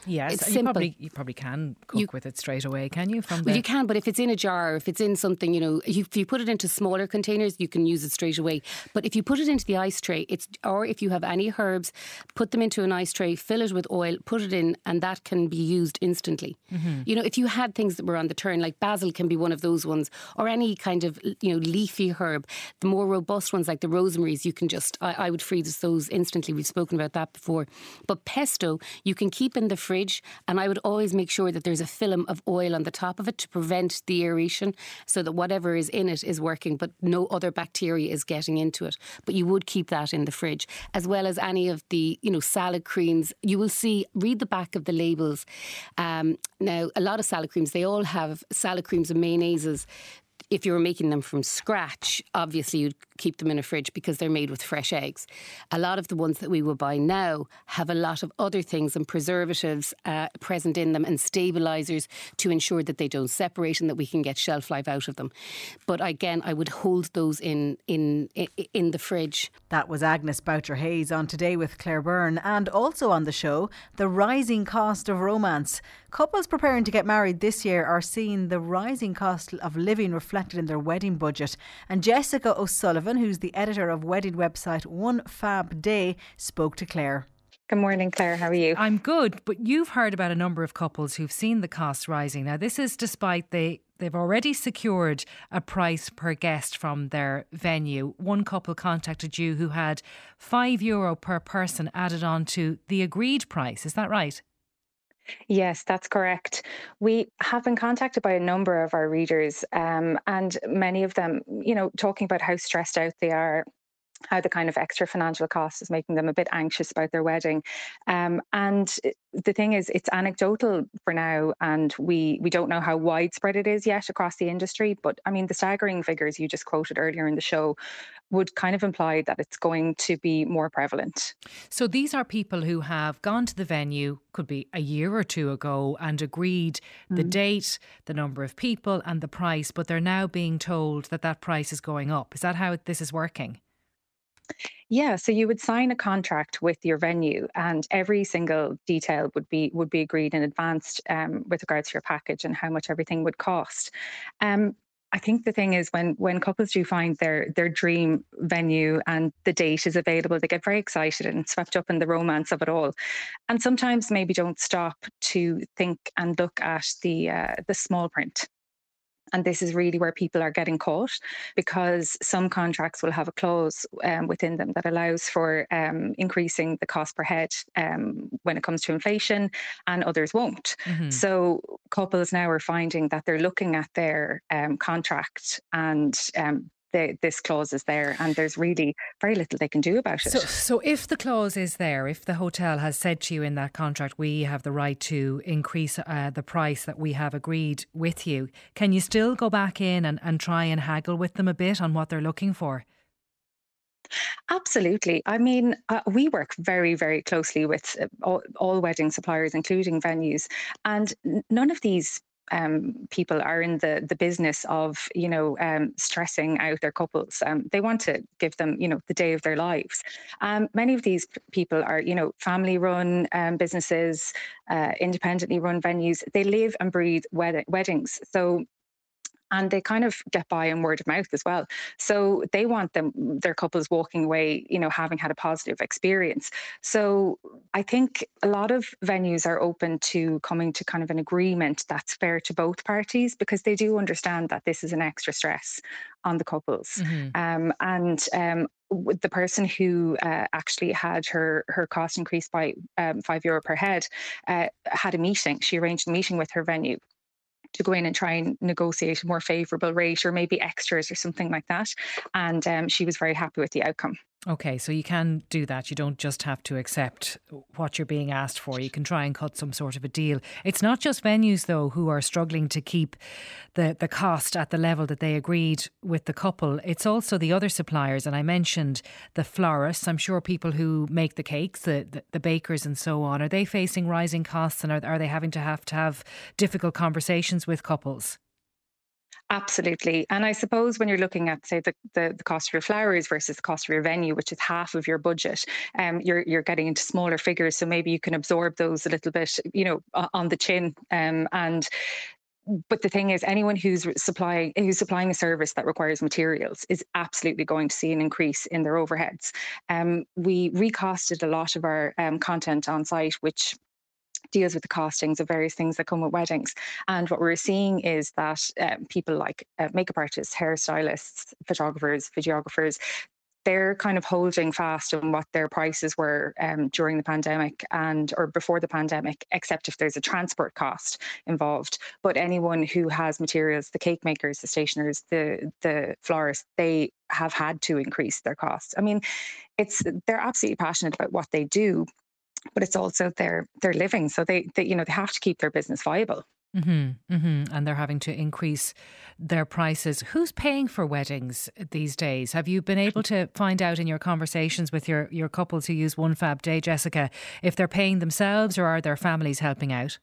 Yes, it's you simple. Probably, you probably can cook you, with it straight away, can you? From well, you can, but if it's in a jar, if it's in something, you know, if you put it into smaller containers, you can use it straight away. But if you put it into the ice tray, it's or if you have any herbs, put them into an ice tray, fill it with oil, put it in, and that can be used instantly. Mm-hmm. You know, if you had things that were on the turn, like basil can be one of those ones, or any kind of you know leafy herb. The more robust ones, like the rosemaries, you can just I, I would freeze those instantly. We've spoken about that before. But pesto, you can keep in the fridge, and I would always make sure that there's a film of oil on the top of it to prevent the aeration so that whatever is in it is working, but no other bacteria is getting into it. But you would keep that in the fridge, as well as any of the, you know, salad creams. You will see, read the back of the labels. Um, now, a lot of salad creams, they all have salad creams and mayonnaises if you were making them from scratch, obviously you'd keep them in a fridge because they're made with fresh eggs. A lot of the ones that we will buy now have a lot of other things and preservatives uh, present in them and stabilizers to ensure that they don't separate and that we can get shelf life out of them. But again, I would hold those in in in the fridge. That was Agnes Boucher Hayes on today with Claire Byrne, and also on the show, the rising cost of romance. Couples preparing to get married this year are seeing the rising cost of living reflected in their wedding budget. And Jessica O'Sullivan, who's the editor of wedding website One Fab Day, spoke to Claire. Good morning, Claire. How are you? I'm good, but you've heard about a number of couples who've seen the costs rising. Now, this is despite they they've already secured a price per guest from their venue. One couple contacted you who had five euro per person added on to the agreed price. Is that right? Yes, that's correct. We have been contacted by a number of our readers, um, and many of them, you know, talking about how stressed out they are how the kind of extra financial cost is making them a bit anxious about their wedding. Um, and the thing is, it's anecdotal for now, and we we don't know how widespread it is yet across the industry. But I mean, the staggering figures you just quoted earlier in the show would kind of imply that it's going to be more prevalent. So these are people who have gone to the venue, could be a year or two ago, and agreed mm. the date, the number of people, and the price, but they're now being told that that price is going up. Is that how this is working? Yeah, so you would sign a contract with your venue, and every single detail would be would be agreed in advance um, with regards to your package and how much everything would cost. Um, I think the thing is when when couples do find their their dream venue and the date is available, they get very excited and swept up in the romance of it all, and sometimes maybe don't stop to think and look at the uh, the small print. And this is really where people are getting caught because some contracts will have a clause um, within them that allows for um, increasing the cost per head um, when it comes to inflation, and others won't. Mm-hmm. So couples now are finding that they're looking at their um, contract and um, the, this clause is there, and there's really very little they can do about it. So, so if the clause is there, if the hotel has said to you in that contract, we have the right to increase uh, the price that we have agreed with you, can you still go back in and, and try and haggle with them a bit on what they're looking for? Absolutely. I mean, uh, we work very, very closely with uh, all, all, wedding suppliers, including venues, and none of these um, people are in the the business of you know um, stressing out their couples. Um, they want to give them you know the day of their lives. Um, many of these people are you know family run um, businesses, uh, independently run venues. They live and breathe wed- weddings. So and they kind of get by in word of mouth as well. So they want them their couples walking away, you know, having had a positive experience. So I think a lot of venues are open to coming to kind of an agreement that's fair to both parties because they do understand that this is an extra stress on the couples. Mm-hmm. Um, and um, the person who uh, actually had her her cost increased by um, five euro per head uh, had a meeting. She arranged a meeting with her venue to go in and try and negotiate a more favourable rate or maybe extras or something like that. And um, she was very happy with the outcome. Okay, so you can do that. You don't just have to accept what you're being asked for. You can try and cut some sort of a deal. It's not just venues, though, who are struggling to keep the, the cost at the level that they agreed with the couple. It's also the other suppliers. And I mentioned the florists. I'm sure people who make the cakes, the, the, the bakers and so on, are they facing rising costs and are, are they having to have to have difficult conversations with couples? Absolutely. And I suppose when you're looking at, say, the, the, the, cost of your flowers versus the cost of your venue, which is half of your budget, um, you're you're getting into smaller figures. So maybe you can absorb those a little bit, you know, on the chin. Um, and but the thing is, anyone who's supplying who's supplying a service that requires materials is absolutely going to see an increase in their overheads. Um, we recosted a lot of our um, content on site, which deals with the costings of various things that come with weddings. And what we're seeing is that uh, people like uh, makeup artists, hairstylists, photographers, videographers, they're kind of holding fast on what their prices were um, during the pandemic and or before the pandemic, except if there's a transport cost involved. But anyone who has materials, the cake makers, the stationers, the the florists, they have had to increase their costs. I mean, it's they're absolutely passionate about what they do, but it's also their their living. So they, they you know they have to keep their business viable. Mm-hmm, mm-hmm. And they're having to increase their prices. Who's paying for weddings these days? Have you been able to find out in your conversations with your, your couples who use One Fab Day, Jessica, if they're paying themselves or are their families helping out?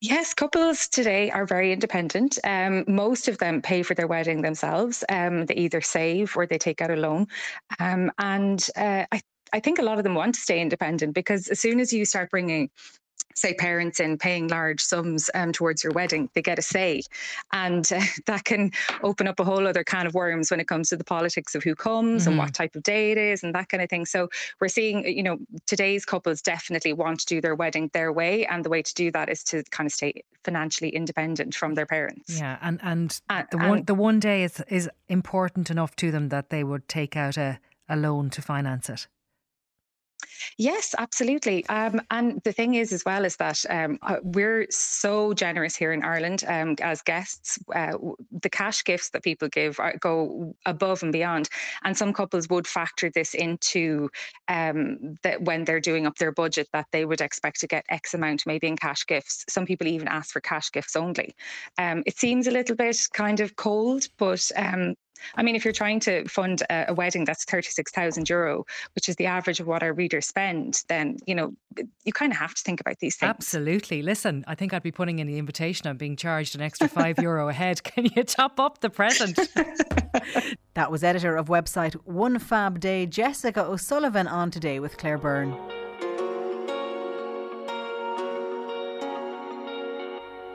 Yes, couples today are very independent. Um, most of them pay for their wedding themselves. Um, they either save or they take out a loan. Um, and uh, I I think a lot of them want to stay independent because as soon as you start bringing say parents in paying large sums um, towards your wedding they get a say and uh, that can open up a whole other can of worms when it comes to the politics of who comes mm-hmm. and what mm-hmm. type of day it is and that kind of thing so we're seeing you know today's couples definitely want to do their wedding their way and the way to do that is to kind of stay financially independent from their parents yeah and and, and the one the one day is is important enough to them that they would take out a, a loan to finance it Yes, absolutely. Um, and the thing is, as well, is that um, uh, we're so generous here in Ireland um, as guests. Uh, the cash gifts that people give are, go above and beyond. And some couples would factor this into um, that when they're doing up their budget, that they would expect to get X amount, maybe in cash gifts. Some people even ask for cash gifts only. Um, it seems a little bit kind of cold, but um, I mean, if you're trying to fund a, a wedding that's 36,000 euro, which is the average of what our readers spend, then, you know, you kind of have to think about these things. Absolutely. Listen, I think I'd be putting in the invitation. I'm being charged an extra five euro a head. Can you top up the present? that was editor of website One Fab Day, Jessica O'Sullivan, on today with Claire Byrne.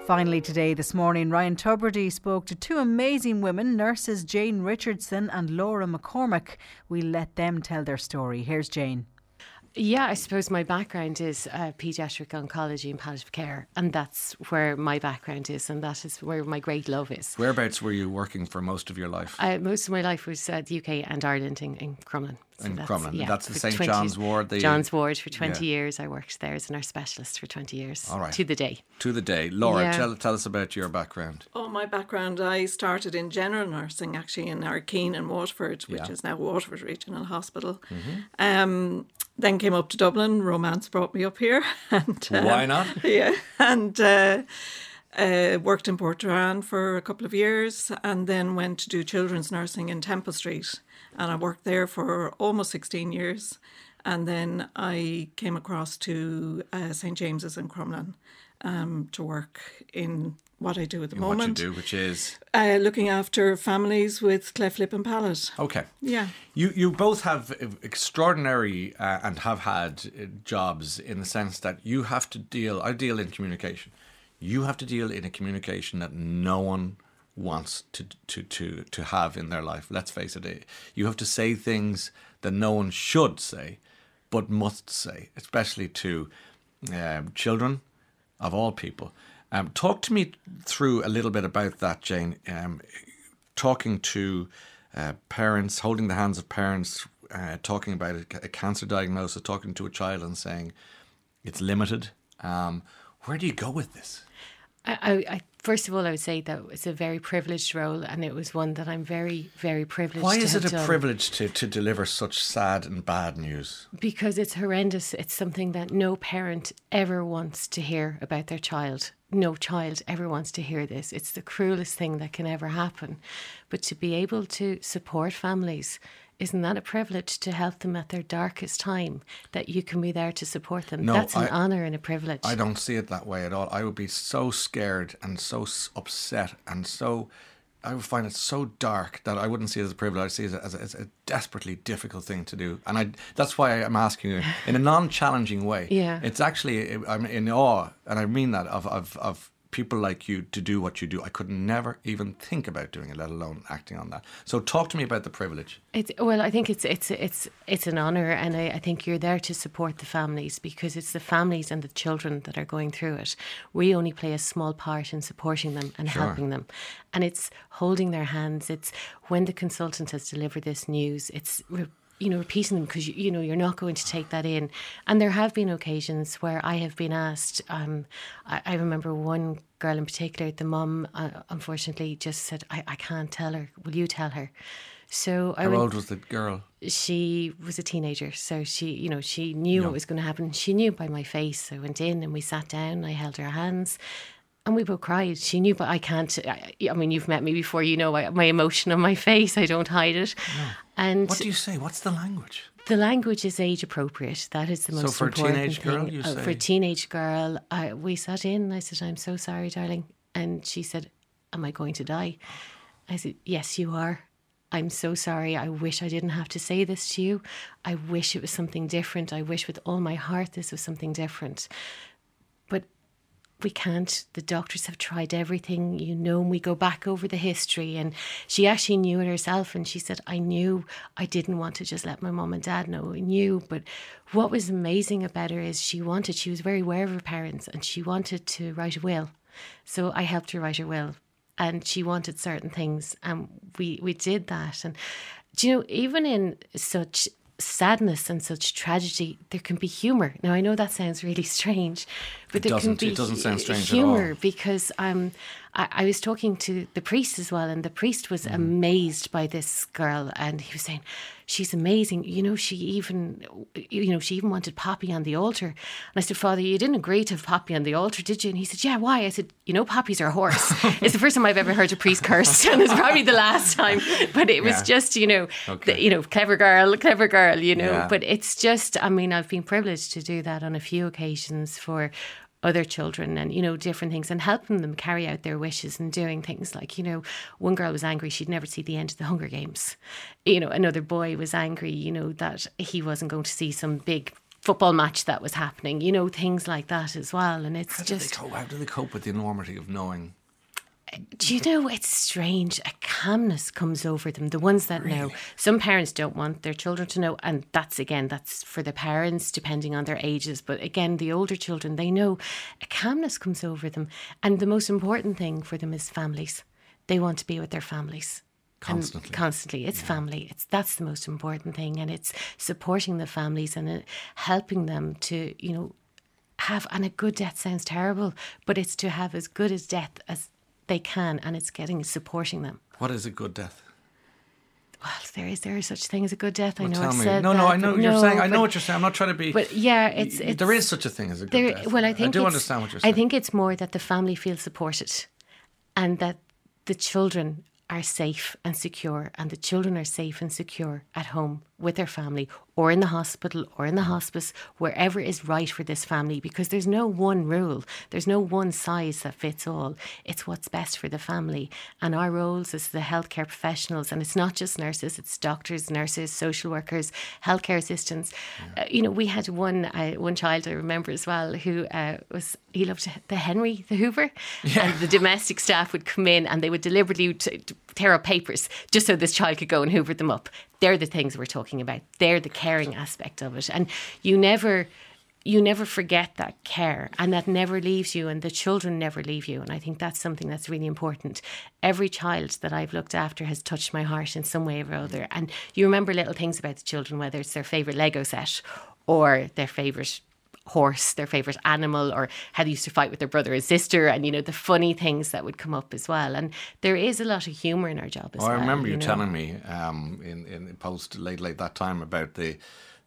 Finally, today, this morning, Ryan Tubridy spoke to two amazing women, nurses Jane Richardson and Laura McCormack. We let them tell their story. Here's Jane. Yeah, I suppose my background is uh, paediatric oncology and palliative care, and that's where my background is, and that is where my great love is. Whereabouts were you working for most of your life? Uh, most of my life was uh, the UK and Ireland in, in Crumlin. So in that's, Crumlin. Yeah, that's the St John's Ward. The, John's Ward for 20 yeah. years. I worked there as an nurse specialist for 20 years. All right. To the day. To the day. Laura, yeah. tell, tell us about your background. Oh, my background. I started in general nursing actually in Ardkeen in Waterford, which yeah. is now Waterford Regional Hospital. Mm-hmm. Um, then came up to Dublin. Romance brought me up here. and uh, Why not? Yeah. And. Uh, uh, worked in Portrane for a couple of years and then went to do children's nursing in Temple Street and I worked there for almost 16 years. And then I came across to uh, St James's in Crumlin um, to work in what I do at the in moment. What you do, which is uh, looking after families with cleft lip and palate. Okay. Yeah. You you both have extraordinary uh, and have had uh, jobs in the sense that you have to deal. I deal in communication. You have to deal in a communication that no one wants to to to to have in their life. Let's face it, you have to say things that no one should say, but must say, especially to um, children of all people. Um, talk to me through a little bit about that, Jane. Um, talking to uh, parents, holding the hands of parents, uh, talking about a, a, cancer diagnosis, talking to a child and saying it's limited. Um, where do you go with this? I, I, first of all, I would say that it's a very privileged role, and it was one that I'm very, very privileged. To. Why is it a done. privilege to, to deliver such sad and bad news? Because it's horrendous. It's something that no parent ever wants to hear about their child. No child ever wants to hear this. It's the cruelest thing that can ever happen. But to be able to support families isn't that a privilege to help them at their darkest time that you can be there to support them no, that's an I, honor and a privilege i don't see it that way at all i would be so scared and so upset and so I would find it so dark that I wouldn't see it as a privilege. I see it as a, as a desperately difficult thing to do, and I that's why I'm asking you in a non-challenging way. Yeah, it's actually I'm in awe, and I mean that of of of people like you to do what you do. I could never even think about doing it, let alone acting on that. So talk to me about the privilege. It's, well, I think it's it's it's it's an honour, and I, I, think you're there to support the families because it's the families and the children that are going through it. We only play a small part in supporting them and sure. helping them, and it's holding their hands. It's when the consultant has delivered this news. It's you know, repeating them because you, you, know you're not going to take that in. And there have been occasions where I have been asked. Um, I, I, remember one girl in particular. The mum, uh, unfortunately, just said, I, "I can't tell her. Will you tell her?" So I how went, old was the girl? She was a teenager, so she, you know, she knew no. what was going to happen. She knew by my face. I went in and we sat down. I held her hands, and we both cried. She knew, but I can't. I, I mean, you've met me before. You know I, my emotion on my face. I don't hide it. No. And what do you say? What's the language? The language is age appropriate. That is the most so for important a teenage thing. girl, you uh, say? For a teenage girl, I, we sat in. I said, "I'm so sorry, darling," and she said, "Am I going to die?" I said, "Yes, you are." I'm so sorry. I wish I didn't have to say this to you. I wish it was something different. I wish with all my heart this was something different we can't. The doctors have tried everything, you know, and we go back over the history. And she actually knew it herself. And she said, I knew I didn't want to just let my mom and dad know. I knew. But what was amazing about her is she wanted, she was very aware of her parents and she wanted to write a will. So I helped her write her will. And she wanted certain things. And we, we did that. And, do you know, even in such sadness and such tragedy, there can be humour. Now, I know that sounds really strange, but it there can be it doesn't sound strange humour because um, I, I, was talking to the priest as well, and the priest was mm. amazed by this girl, and he was saying, she's amazing. You know, she even, you know, she even wanted Poppy on the altar. And I said, Father, you didn't agree to have Poppy on the altar, did you? And he said, Yeah, why? I said, You know, Poppy's our horse. it's the first time I've ever heard a priest curse, and it's probably the last time. But it was yeah. just, you know, okay. the, you know, clever girl, clever girl, you know. Yeah. But it's just, I mean, I've been privileged to do that on a few occasions for other children and you know different things and helping them carry out their wishes and doing things like you know one girl was angry she'd never see the end of the hunger games. You know another boy was angry you know that he wasn't going to see some big football match that was happening you know things like that as well. And it's how just do how do they cope with the enormity of knowing do you know it's strange? A calmness comes over them. The ones that really? know. Some parents don't want their children to know, and that's again, that's for the parents, depending on their ages. But again, the older children, they know a calmness comes over them. And the most important thing for them is families. They want to be with their families. Constantly. And constantly. It's yeah. family. It's that's the most important thing. And it's supporting the families and uh, helping them to, you know, have and a good death sounds terrible, but it's to have as good as death as they can, and it's getting supporting them. What is a good death? Well, there is there is such thing as a good death. Well, I know I've me. said no, that, no, I know what you're saying. I know what you're saying. I'm not trying to be. But yeah, it's, it's there is such a thing as a good there, death. Well, I think I do understand what you're saying. I think it's more that the family feels supported, and that the children are safe and secure, and the children are safe and secure at home with their family or in the hospital or in the hospice, wherever is right for this family, because there's no one rule, there's no one size that fits all. It's what's best for the family. And our roles as the healthcare professionals, and it's not just nurses, it's doctors, nurses, social workers, healthcare assistants. Yeah. Uh, you know, we had one uh, one child I remember as well who uh, was he loved the Henry the Hoover, yeah. and the domestic staff would come in and they would deliberately t- t- tear up papers just so this child could go and hoover them up. They're the things we're talking about. They're the caring aspect of it. And you never you never forget that care and that never leaves you and the children never leave you and i think that's something that's really important every child that i've looked after has touched my heart in some way or other and you remember little things about the children whether it's their favorite lego set or their favorite horse, their favourite animal, or how they used to fight with their brother and sister, and you know the funny things that would come up as well. And there is a lot of humour in our job as well. I remember you, you know? telling me um, in in post late late that time about the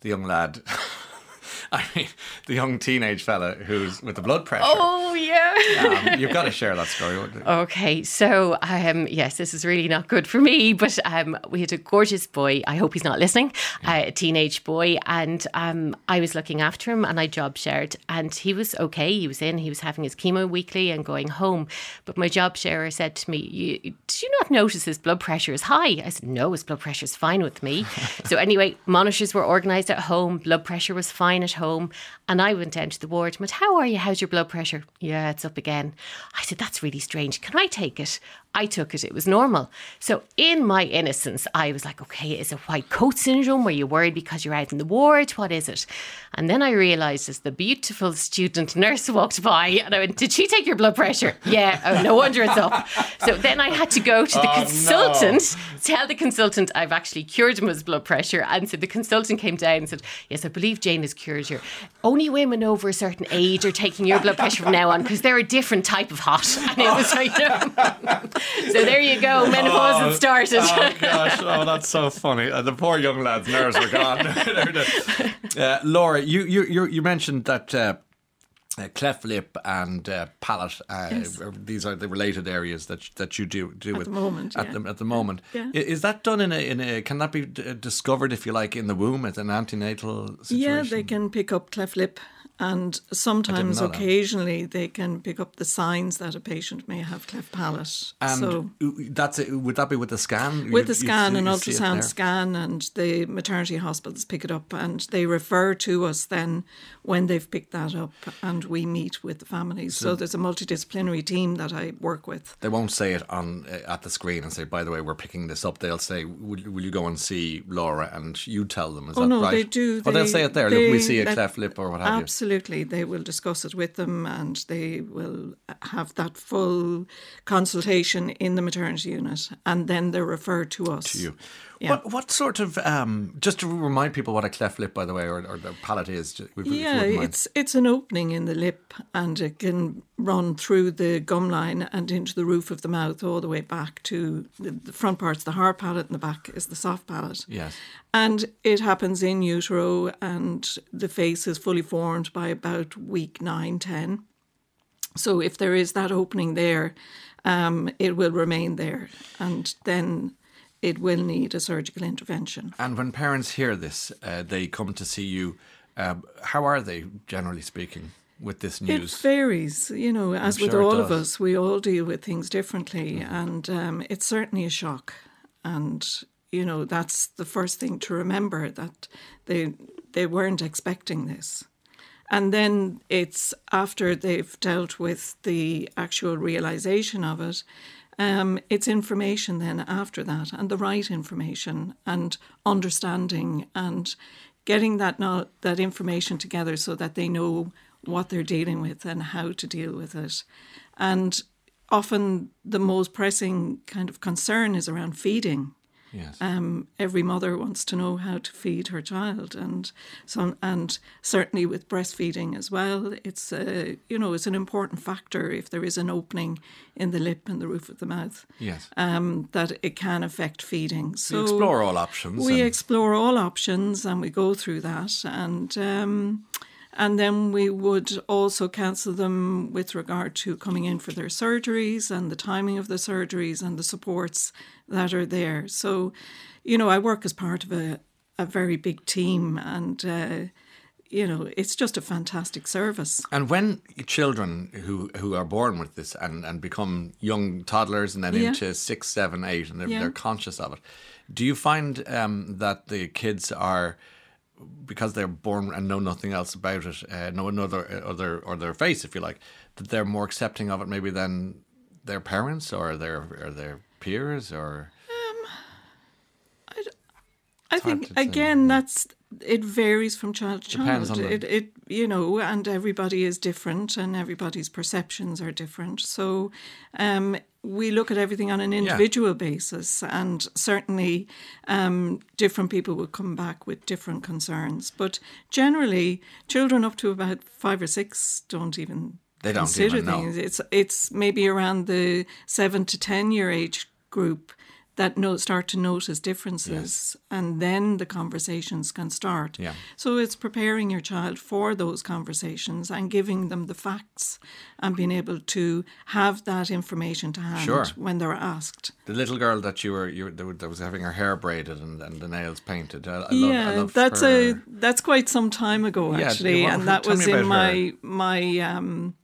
the young lad. I mean, the young teenage fella who's with the blood pressure. Oh yeah, um, you've got to share that story. Okay, so um, yes, this is really not good for me. But um, we had a gorgeous boy. I hope he's not listening. Uh, a teenage boy, and um, I was looking after him, and I job shared, and he was okay. He was in. He was having his chemo weekly and going home. But my job sharer said to me, "Did you not notice his blood pressure is high?" I said, "No, his blood pressure is fine with me." so anyway, monitors were organised at home. Blood pressure was fine at home. And I went down to the ward and went, How are you? How's your blood pressure? Yeah, it's up again. I said, That's really strange. Can I take it? I took it, it was normal. So, in my innocence, I was like, okay, is it white coat syndrome? Were you worried because you're out in the ward? What is it? And then I realised as the beautiful student nurse walked by, and I went, Did she take your blood pressure? Yeah, oh, no wonder it's up. So then I had to go to the oh, consultant, no. tell the consultant I've actually cured him of his blood pressure. And so the consultant came down and said, Yes, I believe Jane has cured you. Only women over a certain age are taking your blood pressure from now on because they're a different type of hot. And it was like, so there you go. Menopause oh, had started. Oh gosh! Oh, that's so funny. Uh, the poor young lad's nerves are gone. uh, Laura, you you you mentioned that. Uh, uh, cleft lip and uh, palate. Uh, yes. These are the related areas that that you do do at with the moment. At yeah. the at the moment, yeah. is that done in a in a? Can that be d- discovered if you like in the womb as an antenatal situation? Yeah, they can pick up cleft lip and sometimes, occasionally, they can pick up the signs that a patient may have cleft palate. And so that's it. Would that be with the scan? With the scan, an ultrasound scan, and the maternity hospitals pick it up, and they refer to us then when they've picked that up, and we meet with the families. So, so there's a multidisciplinary team that I work with. They won't say it on uh, at the screen and say, "By the way, we're picking this up." They'll say, "Will, will you go and see Laura?" And you tell them. Is oh that no, right? they do. They, oh, they'll say it there. They, Look, we see a cleft lip or what have you. Absolutely absolutely. They will discuss it with them and they will have that full consultation in the maternity unit and then they're referred to us. To you. Yeah. What, what sort of um, just to remind people what a cleft lip, by the way, or, or the palate is? yeah, it's it's an opening in the lip, and it can run through the gum line and into the roof of the mouth, all the way back to the, the front parts. The hard palate, and the back is the soft palate. Yes, and it happens in utero, and the face is fully formed by about week nine, ten. So if there is that opening there, um, it will remain there, and then it will need a surgical intervention. And when parents hear this, uh, they come to see you. Uh, how are they, generally speaking, with this news? It varies. You know, as I'm with sure all of us, we all deal with things differently. Mm-hmm. And um, it's certainly a shock. And, you know, that's the first thing to remember that they, they weren't expecting this. And then it's after they've dealt with the actual realization of it um, it's information then after that, and the right information, and understanding, and getting that not, that information together so that they know what they're dealing with and how to deal with it. And often the most pressing kind of concern is around feeding. Yes. Um, every mother wants to know how to feed her child, and some, and certainly with breastfeeding as well. It's a, you know it's an important factor if there is an opening in the lip and the roof of the mouth. Yes. Um, that it can affect feeding. So we explore all options. We explore all options, and we go through that, and. Um, and then we would also counsel them with regard to coming in for their surgeries and the timing of the surgeries and the supports that are there. So, you know, I work as part of a, a very big team and. Uh, you know, it's just a fantastic service. And when children who who are born with this and, and become young toddlers and then yeah. into six, seven, eight, and they're, yeah. they're conscious of it, do you find um, that the kids are because they're born and know nothing else about it, uh, know another other or their face, if you like, that they're more accepting of it maybe than their parents or their or their peers or. Um, I, I think again that's it varies from child to child. It, it you know, and everybody is different, and everybody's perceptions are different. So, um, we look at everything on an individual yeah. basis, and certainly um, different people will come back with different concerns. But generally, children up to about five or six don't even they don't consider things. Know. It's it's maybe around the seven to ten year age group that no, start to notice differences yes. and then the conversations can start. Yeah. So it's preparing your child for those conversations and giving them the facts and being able to have that information to hand sure. when they're asked. The little girl that you were you were, that was having her hair braided and, and the nails painted. I, I yeah, love, love that's her. a that's quite some time ago actually, yeah, and that was in my her. my um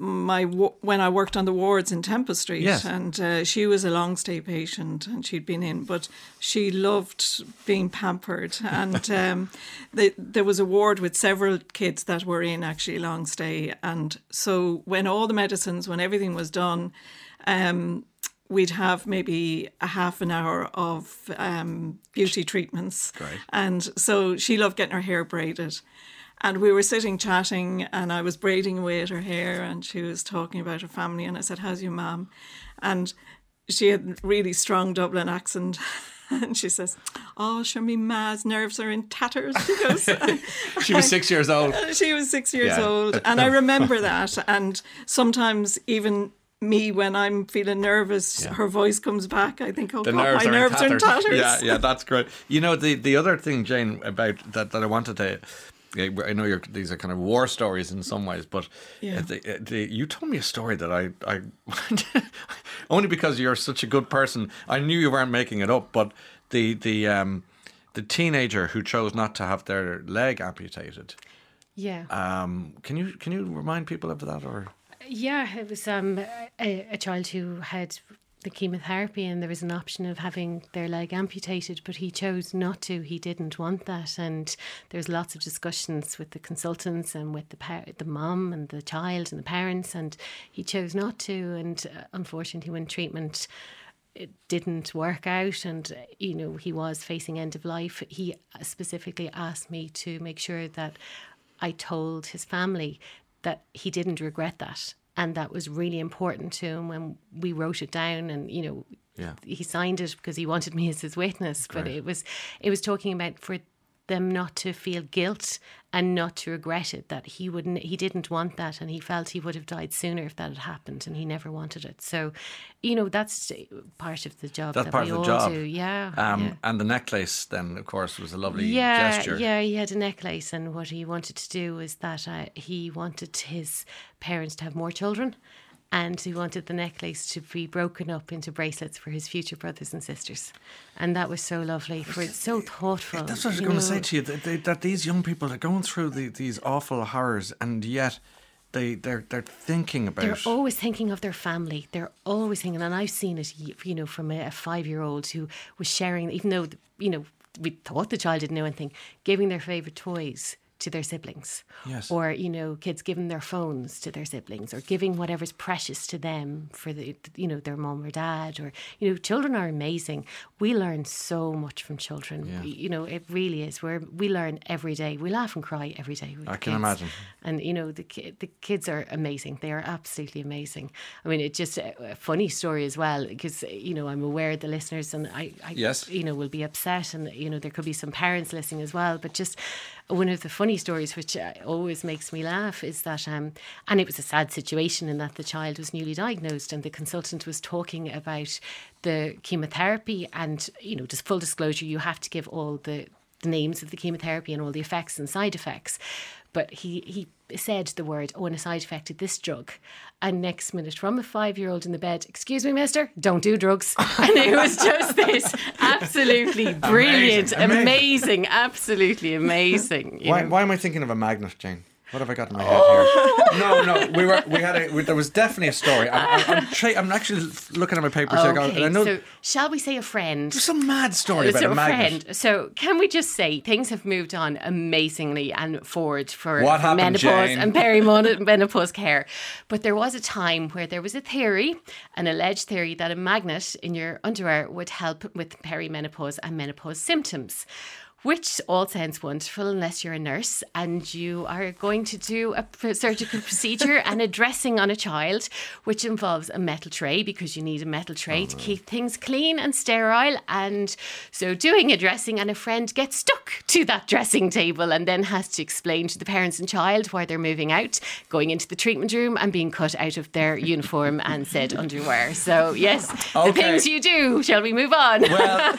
my when I worked on the wards in Temple Street, yes. and uh, she was a long stay patient, and she'd been in, but she loved being pampered, and um, the, there was a ward with several kids that were in actually long stay, and so when all the medicines, when everything was done. Um, we'd have maybe a half an hour of um, beauty treatments. And so she loved getting her hair braided. And we were sitting chatting, and I was braiding away at her hair, and she was talking about her family. And I said, How's your mum? And she had really strong Dublin accent. And she says, "Oh, sure, me ma's nerves are in tatters." She was six years old. She was six years yeah. old, and I remember that. And sometimes even me when I'm feeling nervous, yeah. her voice comes back. I think, oh the God, nerves my are nerves in are in tatters. Yeah, yeah, that's great. You know, the the other thing, Jane, about that that I wanted to I know these are kind of war stories in some ways, but yeah. the, the, you told me a story that I, I only because you're such a good person, I knew you weren't making it up. But the the um, the teenager who chose not to have their leg amputated. Yeah. Um, can you can you remind people of that or? Yeah, it was um, a, a child who had the chemotherapy and there was an option of having their leg amputated, but he chose not to. He didn't want that, and there's lots of discussions with the consultants and with the par- the mom and the child and the parents, and he chose not to. And uh, unfortunately, when treatment it didn't work out and uh, you know he was facing end of life he uh, specifically asked me to make sure that I told his family that he didn't regret that and that was really important to him when we wrote it down and you know yeah. he signed it because he wanted me as his witness Great. but it was it was talking about for them not to feel guilt and not to regret it that he wouldn't he didn't want that and he felt he would have died sooner if that had happened and he never wanted it. So you know that's part of the job that's that part we of the all job. do. Yeah, um, yeah, and the necklace then of course was a lovely yeah gesture. yeah he had a necklace and what he wanted to do was that uh, he wanted his parents to have more children and he wanted the necklace to be broken up into bracelets for his future brothers and sisters. And that was so lovely, for it's so thoughtful. That's what I was going know. to say to you that, they, that these young people are going through the, these awful horrors, and yet they they're they're thinking about. They're always thinking of their family. They're always thinking, and I've seen it, you know, from a, a five year old who was sharing, even though you know we thought the child didn't know anything, giving their favorite toys to their siblings. Yes. Or, you know, kids giving their phones to their siblings or giving whatever's precious to them for the you know, their mom or dad or you know, children are amazing. We learn so much from children. Yeah. You know, it really is. Where we learn every day. We laugh and cry every day. I can kids. imagine. And you know, the the kids are amazing. They are absolutely amazing. I mean, it's just a, a funny story as well because you know, I'm aware the listeners and I, I yes. you know, will be upset and you know, there could be some parents listening as well, but just one of the funny stories, which uh, always makes me laugh, is that, um, and it was a sad situation in that the child was newly diagnosed, and the consultant was talking about the chemotherapy, and you know, just full disclosure, you have to give all the, the names of the chemotherapy and all the effects and side effects. But he, he said the word, oh, and a side effect of this drug. And next minute, from a five year old in the bed, excuse me, mister, don't do drugs. And it was just this absolutely brilliant, amazing, amazing. amazing absolutely amazing. Why, why, am I thinking of a magnet, Jane? What have I got in my head oh. here? No, no, we were we had a we, there was definitely a story. I'm, I'm, I'm, tra- I'm actually looking at my papers. Okay, here, I know so shall we say a friend? There's some mad story about so a magnet. Friend. So can we just say things have moved on amazingly and forward for, what happened, menopause Jane? and perimenopause care. But there was a time where there was a theory, an alleged theory, that a magnet in your underwear would help with perimenopause and menopause symptoms which all sounds wonderful unless you're a nurse and you are going to do a surgical procedure and a dressing on a child, which involves a metal tray because you need a metal tray oh, to keep mm-hmm. things clean and sterile. And so, doing a dressing, and a friend gets stuck to that dressing table and then has to explain to the parents and child why they're moving out, going into the treatment room and being cut out of their uniform and said underwear. So, yes, okay. the things you do. Shall we move on? Well,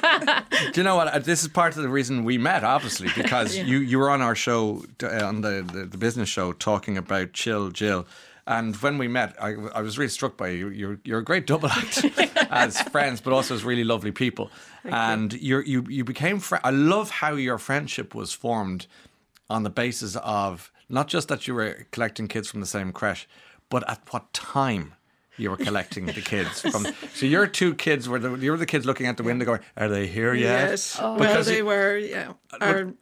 do you know what? Uh, this is part of the reason we we met, obviously, because yeah. you, you were on our show, uh, on the, the, the, business show, talking about Chill Jill. And when we met, I, I was really struck by you. You're, you're a great double act as friends, but also as really lovely people. Thank and you. you you became. Fr- I love how your friendship was formed on the basis of not just that you were collecting kids from the same creche, but at what time you were collecting the kids from. So your two kids were the you were the kids looking out the window going, "Are they here yet?" Yes, oh. well they were. Yeah, Our,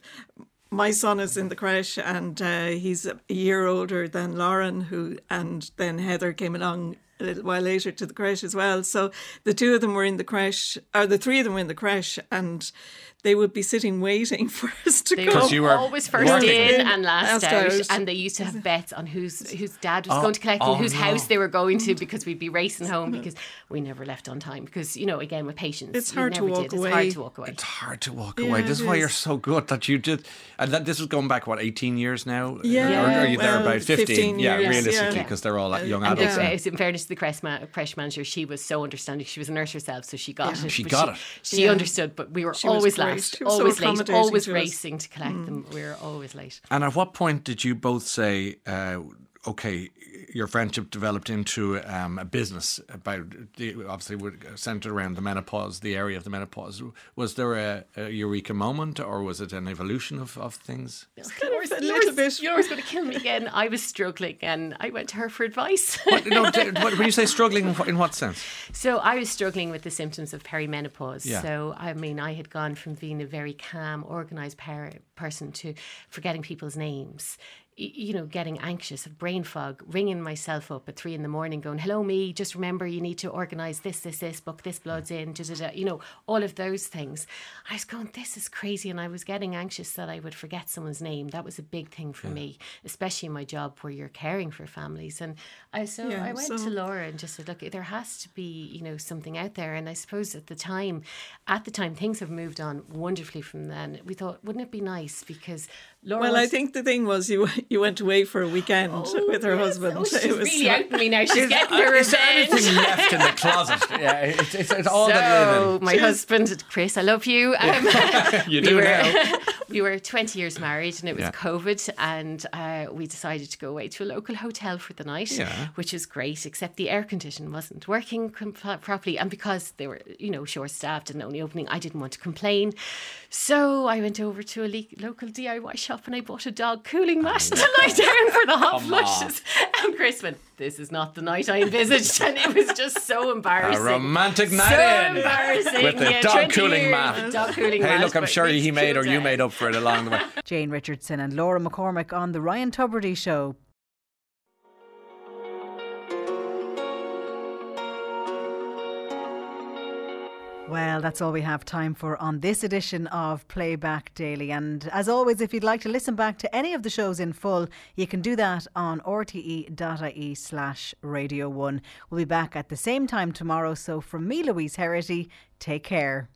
my son is in the creche and uh, he's a year older than Lauren, who and then Heather came along a little while later to the creche as well. So the two of them were in the creche, or the three of them were in the creche, and they would be sitting waiting for us to they come. You were always first working. in and last, out, out, and they used to have bets on whose whose dad was oh, going to collect oh, and whose no. house they were going to because we'd be racing home because we never left on time because you know again with patience it's hard to walk did. away. It's hard to walk away. It's hard to walk yeah, away. This is why you're so good that you did, and that this was going back what 18 years now. Yeah, or are you well, there about 15? 15 yeah, realistically because yeah. they're all young adults. And in fairness to the creche, ma- creche manager, she was so understanding. She was a nurse herself, so she got it. She got it. She understood, but we were always last, always late late, always racing to collect mm. them. We were always late. And at what point did you both say, uh, okay, your friendship developed into um, a business about the, obviously centered around the menopause, the area of the menopause. Was there a, a eureka moment, or was it an evolution of, of things? Yours, a little bit. Yours going to kill me again. I was struggling, and I went to her for advice. what, no, what, when you say struggling, in what, in what sense? So I was struggling with the symptoms of perimenopause. Yeah. So I mean, I had gone from being a very calm, organised person to forgetting people's names you know, getting anxious, of brain fog, ringing myself up at three in the morning, going, "Hello, me. Just remember, you need to organise this, this, this, book this bloods in, da, da, da, you know, all of those things." I was going, "This is crazy," and I was getting anxious that I would forget someone's name. That was a big thing for yeah. me, especially in my job where you're caring for families. And I so yeah, I went so to Laura and just said, "Look, there has to be, you know, something out there." And I suppose at the time, at the time, things have moved on wonderfully from then. We thought, wouldn't it be nice because Laura well, I think the thing was you you went away for a weekend oh, with her yes. husband. Oh, she's it was really out me now. She's getting her revenge. Is there anything left in the closet? Yeah, it's, it's, it's all so, that linen. my husband, Chris, I love you. Um, you do we were, now. we were 20 years married and it was yeah. COVID and uh, we decided to go away to a local hotel for the night, yeah. which was great, except the air condition wasn't working properly. And because they were, you know, short staffed and only opening, I didn't want to complain. So I went over to a le- local DIY shop and I bought a dog cooling mat to lie down for the hot flushes. Um, and Chris went, This is not the night I envisaged. And it was just so embarrassing. A romantic night so in. embarrassing. With the yeah, dog cooling mat. Dog cooling hey, mat, look, I'm sure he made or you made up for it along the way. Jane Richardson and Laura McCormick on The Ryan Tubridy Show. Well, that's all we have time for on this edition of Playback Daily. And as always, if you'd like to listen back to any of the shows in full, you can do that on rte.ie slash radio one. We'll be back at the same time tomorrow. So from me, Louise Herity, take care.